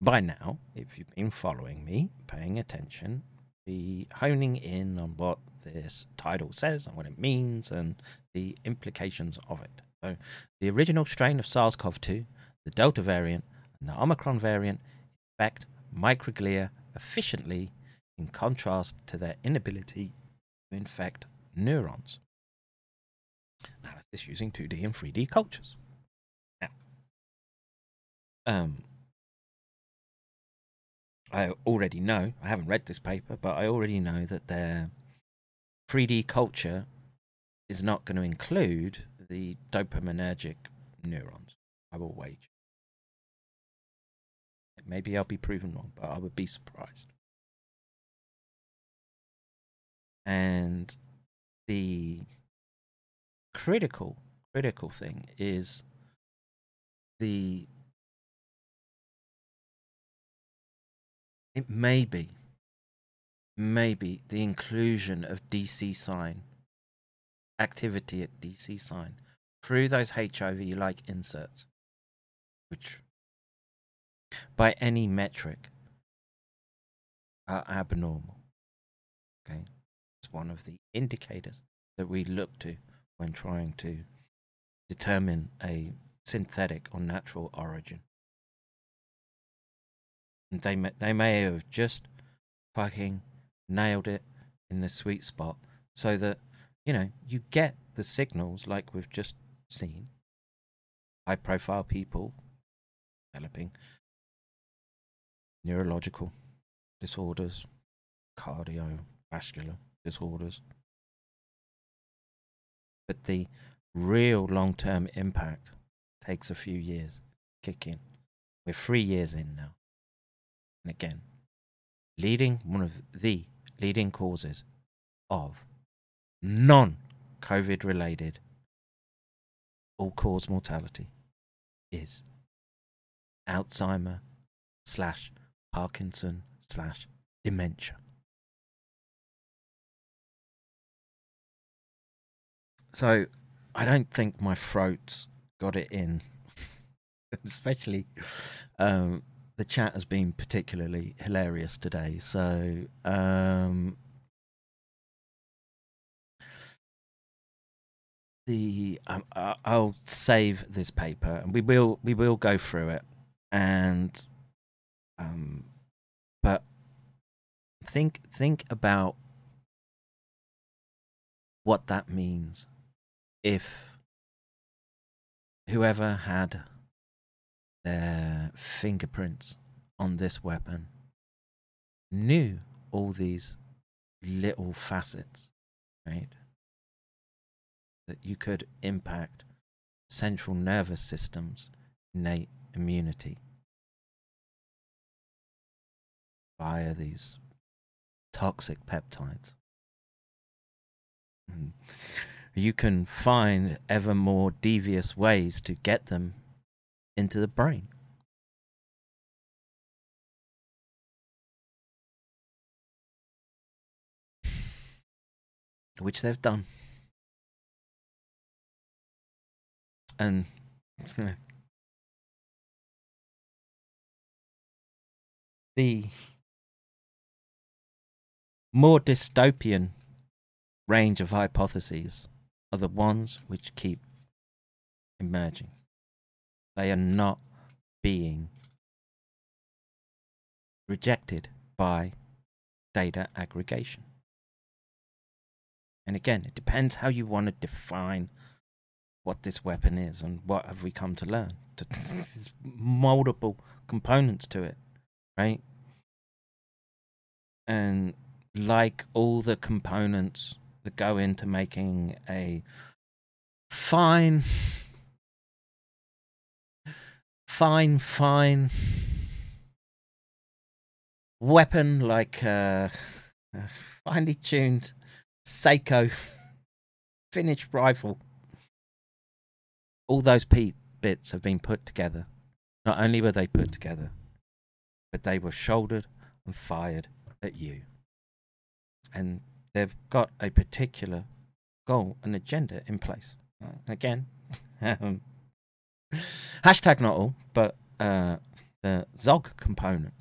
[SPEAKER 2] by now, if you've been following me, paying attention, be honing in on what this title says and what it means and the implications of it. So, the original strain of SARS CoV 2, the Delta variant, and the Omicron variant infect microglia efficiently in contrast to their inability to infect neurons. Now, that's this using 2D and 3D cultures. Now, um, I already know, I haven't read this paper, but I already know that their 3D culture is not going to include the dopaminergic neurons. I will wager. Maybe I'll be proven wrong, but I would be surprised. And the critical, critical thing is the it may be, maybe the inclusion of DC sign activity at DC sign through those HIV like inserts, which by any metric are abnormal. Okay, it's one of the indicators that we look to when trying to determine a synthetic or natural origin. And they may, they may have just fucking nailed it in the sweet spot so that, you know, you get the signals like we've just seen. High profile people developing neurological disorders, cardiovascular disorders. But the real long term impact takes a few years to kick in. We're three years in now. And again, leading one of the leading causes of non COVID related all cause mortality is Alzheimer slash Parkinson slash dementia. So I don't think my throat's got it in, [LAUGHS] especially um, the chat has been particularly hilarious today. So um, the um, I'll save this paper and we will we will go through it and um, but think think about what that means if whoever had their fingerprints on this weapon knew all these little facets, right? That you could impact central nervous system's innate immunity via these toxic peptides. Mm. You can find ever more devious ways to get them into the brain. Which they've done. and [LAUGHS] the more dystopian range of hypotheses are the ones which keep emerging. They are not being rejected by data aggregation. And again, it depends how you want to define what this weapon is and what have we come to learn. [LAUGHS] There's multiple components to it, right? And like all the components that go into making a fine, fine, fine weapon like uh, a finely tuned Seiko finished rifle. All those bits have been put together. Not only were they put together, but they were shouldered and fired at you. And they've got a particular goal and agenda in place. Uh, again, [LAUGHS] um, [LAUGHS] hashtag not all, but uh, the Zog component.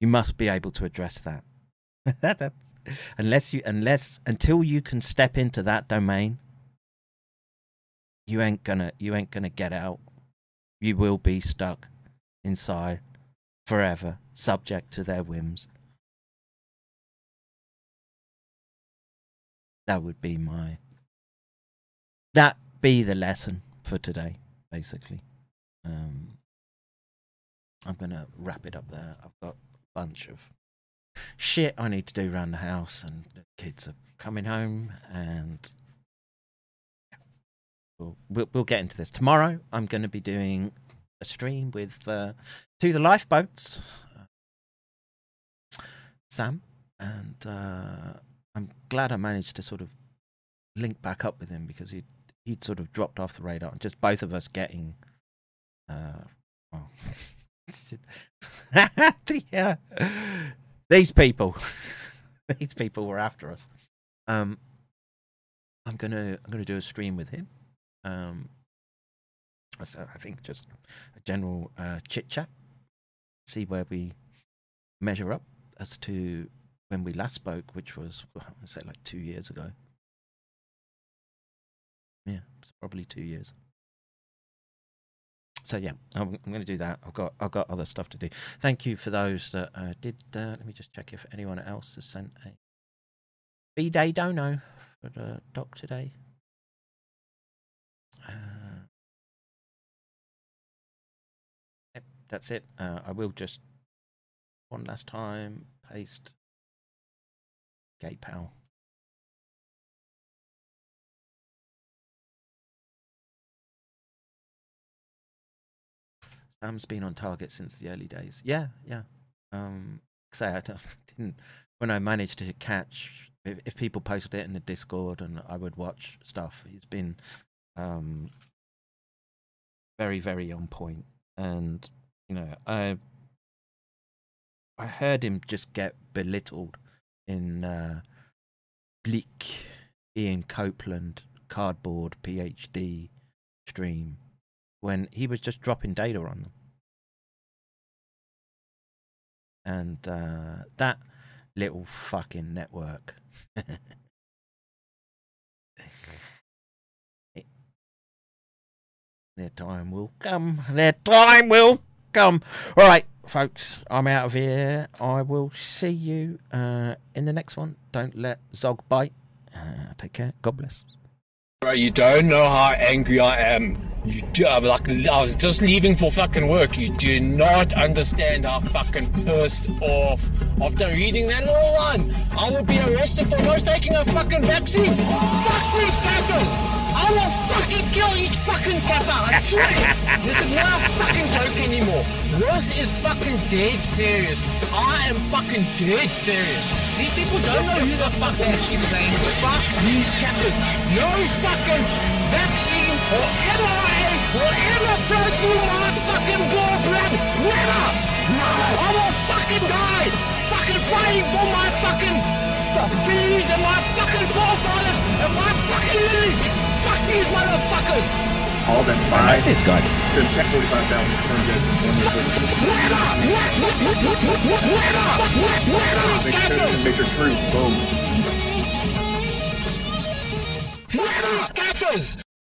[SPEAKER 2] You must be able to address [LAUGHS] that. That's unless you unless until you can step into that domain, you ain't gonna you ain't gonna get out. You will be stuck inside forever, subject to their whims. That would be my that be the lesson for today, basically. Um, I'm gonna wrap it up there. I've got a bunch of shit I need to do around the house, and the kids are coming home, and we'll we'll, we'll get into this tomorrow. I'm going to be doing a stream with uh, to the lifeboats, Sam, and uh, I'm glad I managed to sort of link back up with him because he he'd sort of dropped off the radar. Just both of us getting, uh, [LAUGHS] these people, [LAUGHS] these people were after us. Um, I'm gonna I'm gonna do a stream with him. Um, so I think just a general uh, chit chat, see where we measure up as to when we last spoke, which was well, I say like two years ago. Yeah, it's probably two years. So yeah, I'm, I'm going to do that. I've got I've got other stuff to do. Thank you for those that uh, did. Uh, let me just check if anyone else has sent a B day dono for the doc today. Uh, yep, that's it. Uh, I will just one last time paste gay Sam's been on target since the early days. Yeah, yeah. Um, say I don't- [LAUGHS] didn't when I managed to catch if, if people posted it in the Discord and I would watch stuff. He's been um very very on point, and you know I I heard him just get belittled in uh, Bleak Ian Copeland cardboard PhD stream when he was just dropping data on them. And uh, that little fucking network. [LAUGHS] their time will come. Their time will come. All right, folks, I'm out of here. I will see you uh, in the next one. Don't let Zog bite. Uh, take care. God bless.
[SPEAKER 5] Bro, you don't know how angry I am. You do, I'm like, I was just leaving for fucking work. You do not understand how fucking pissed off. After reading that little line, I will be arrested for not taking a fucking vaccine. Fuck these cappers! I will fucking kill each fucking kappa. I swear. [LAUGHS] this is not a fucking joke anymore. This is fucking dead serious. I am fucking dead serious. These people don't know who the fuck they're actually saying. Fuck these chappers. No fucking vaccine or mRNA will ever flow through my fucking gallbladder. Never. No! I will fucking die. Fucking fighting for my fucking Phillies and my fucking forefathers and my fucking lineage. Fuck these motherfuckers.
[SPEAKER 7] All them
[SPEAKER 2] I like
[SPEAKER 7] five.
[SPEAKER 2] this guy.
[SPEAKER 7] So check 45,000 turned as
[SPEAKER 5] These
[SPEAKER 7] Make sure make sure screw. Boom.
[SPEAKER 5] Fuck these gaffers.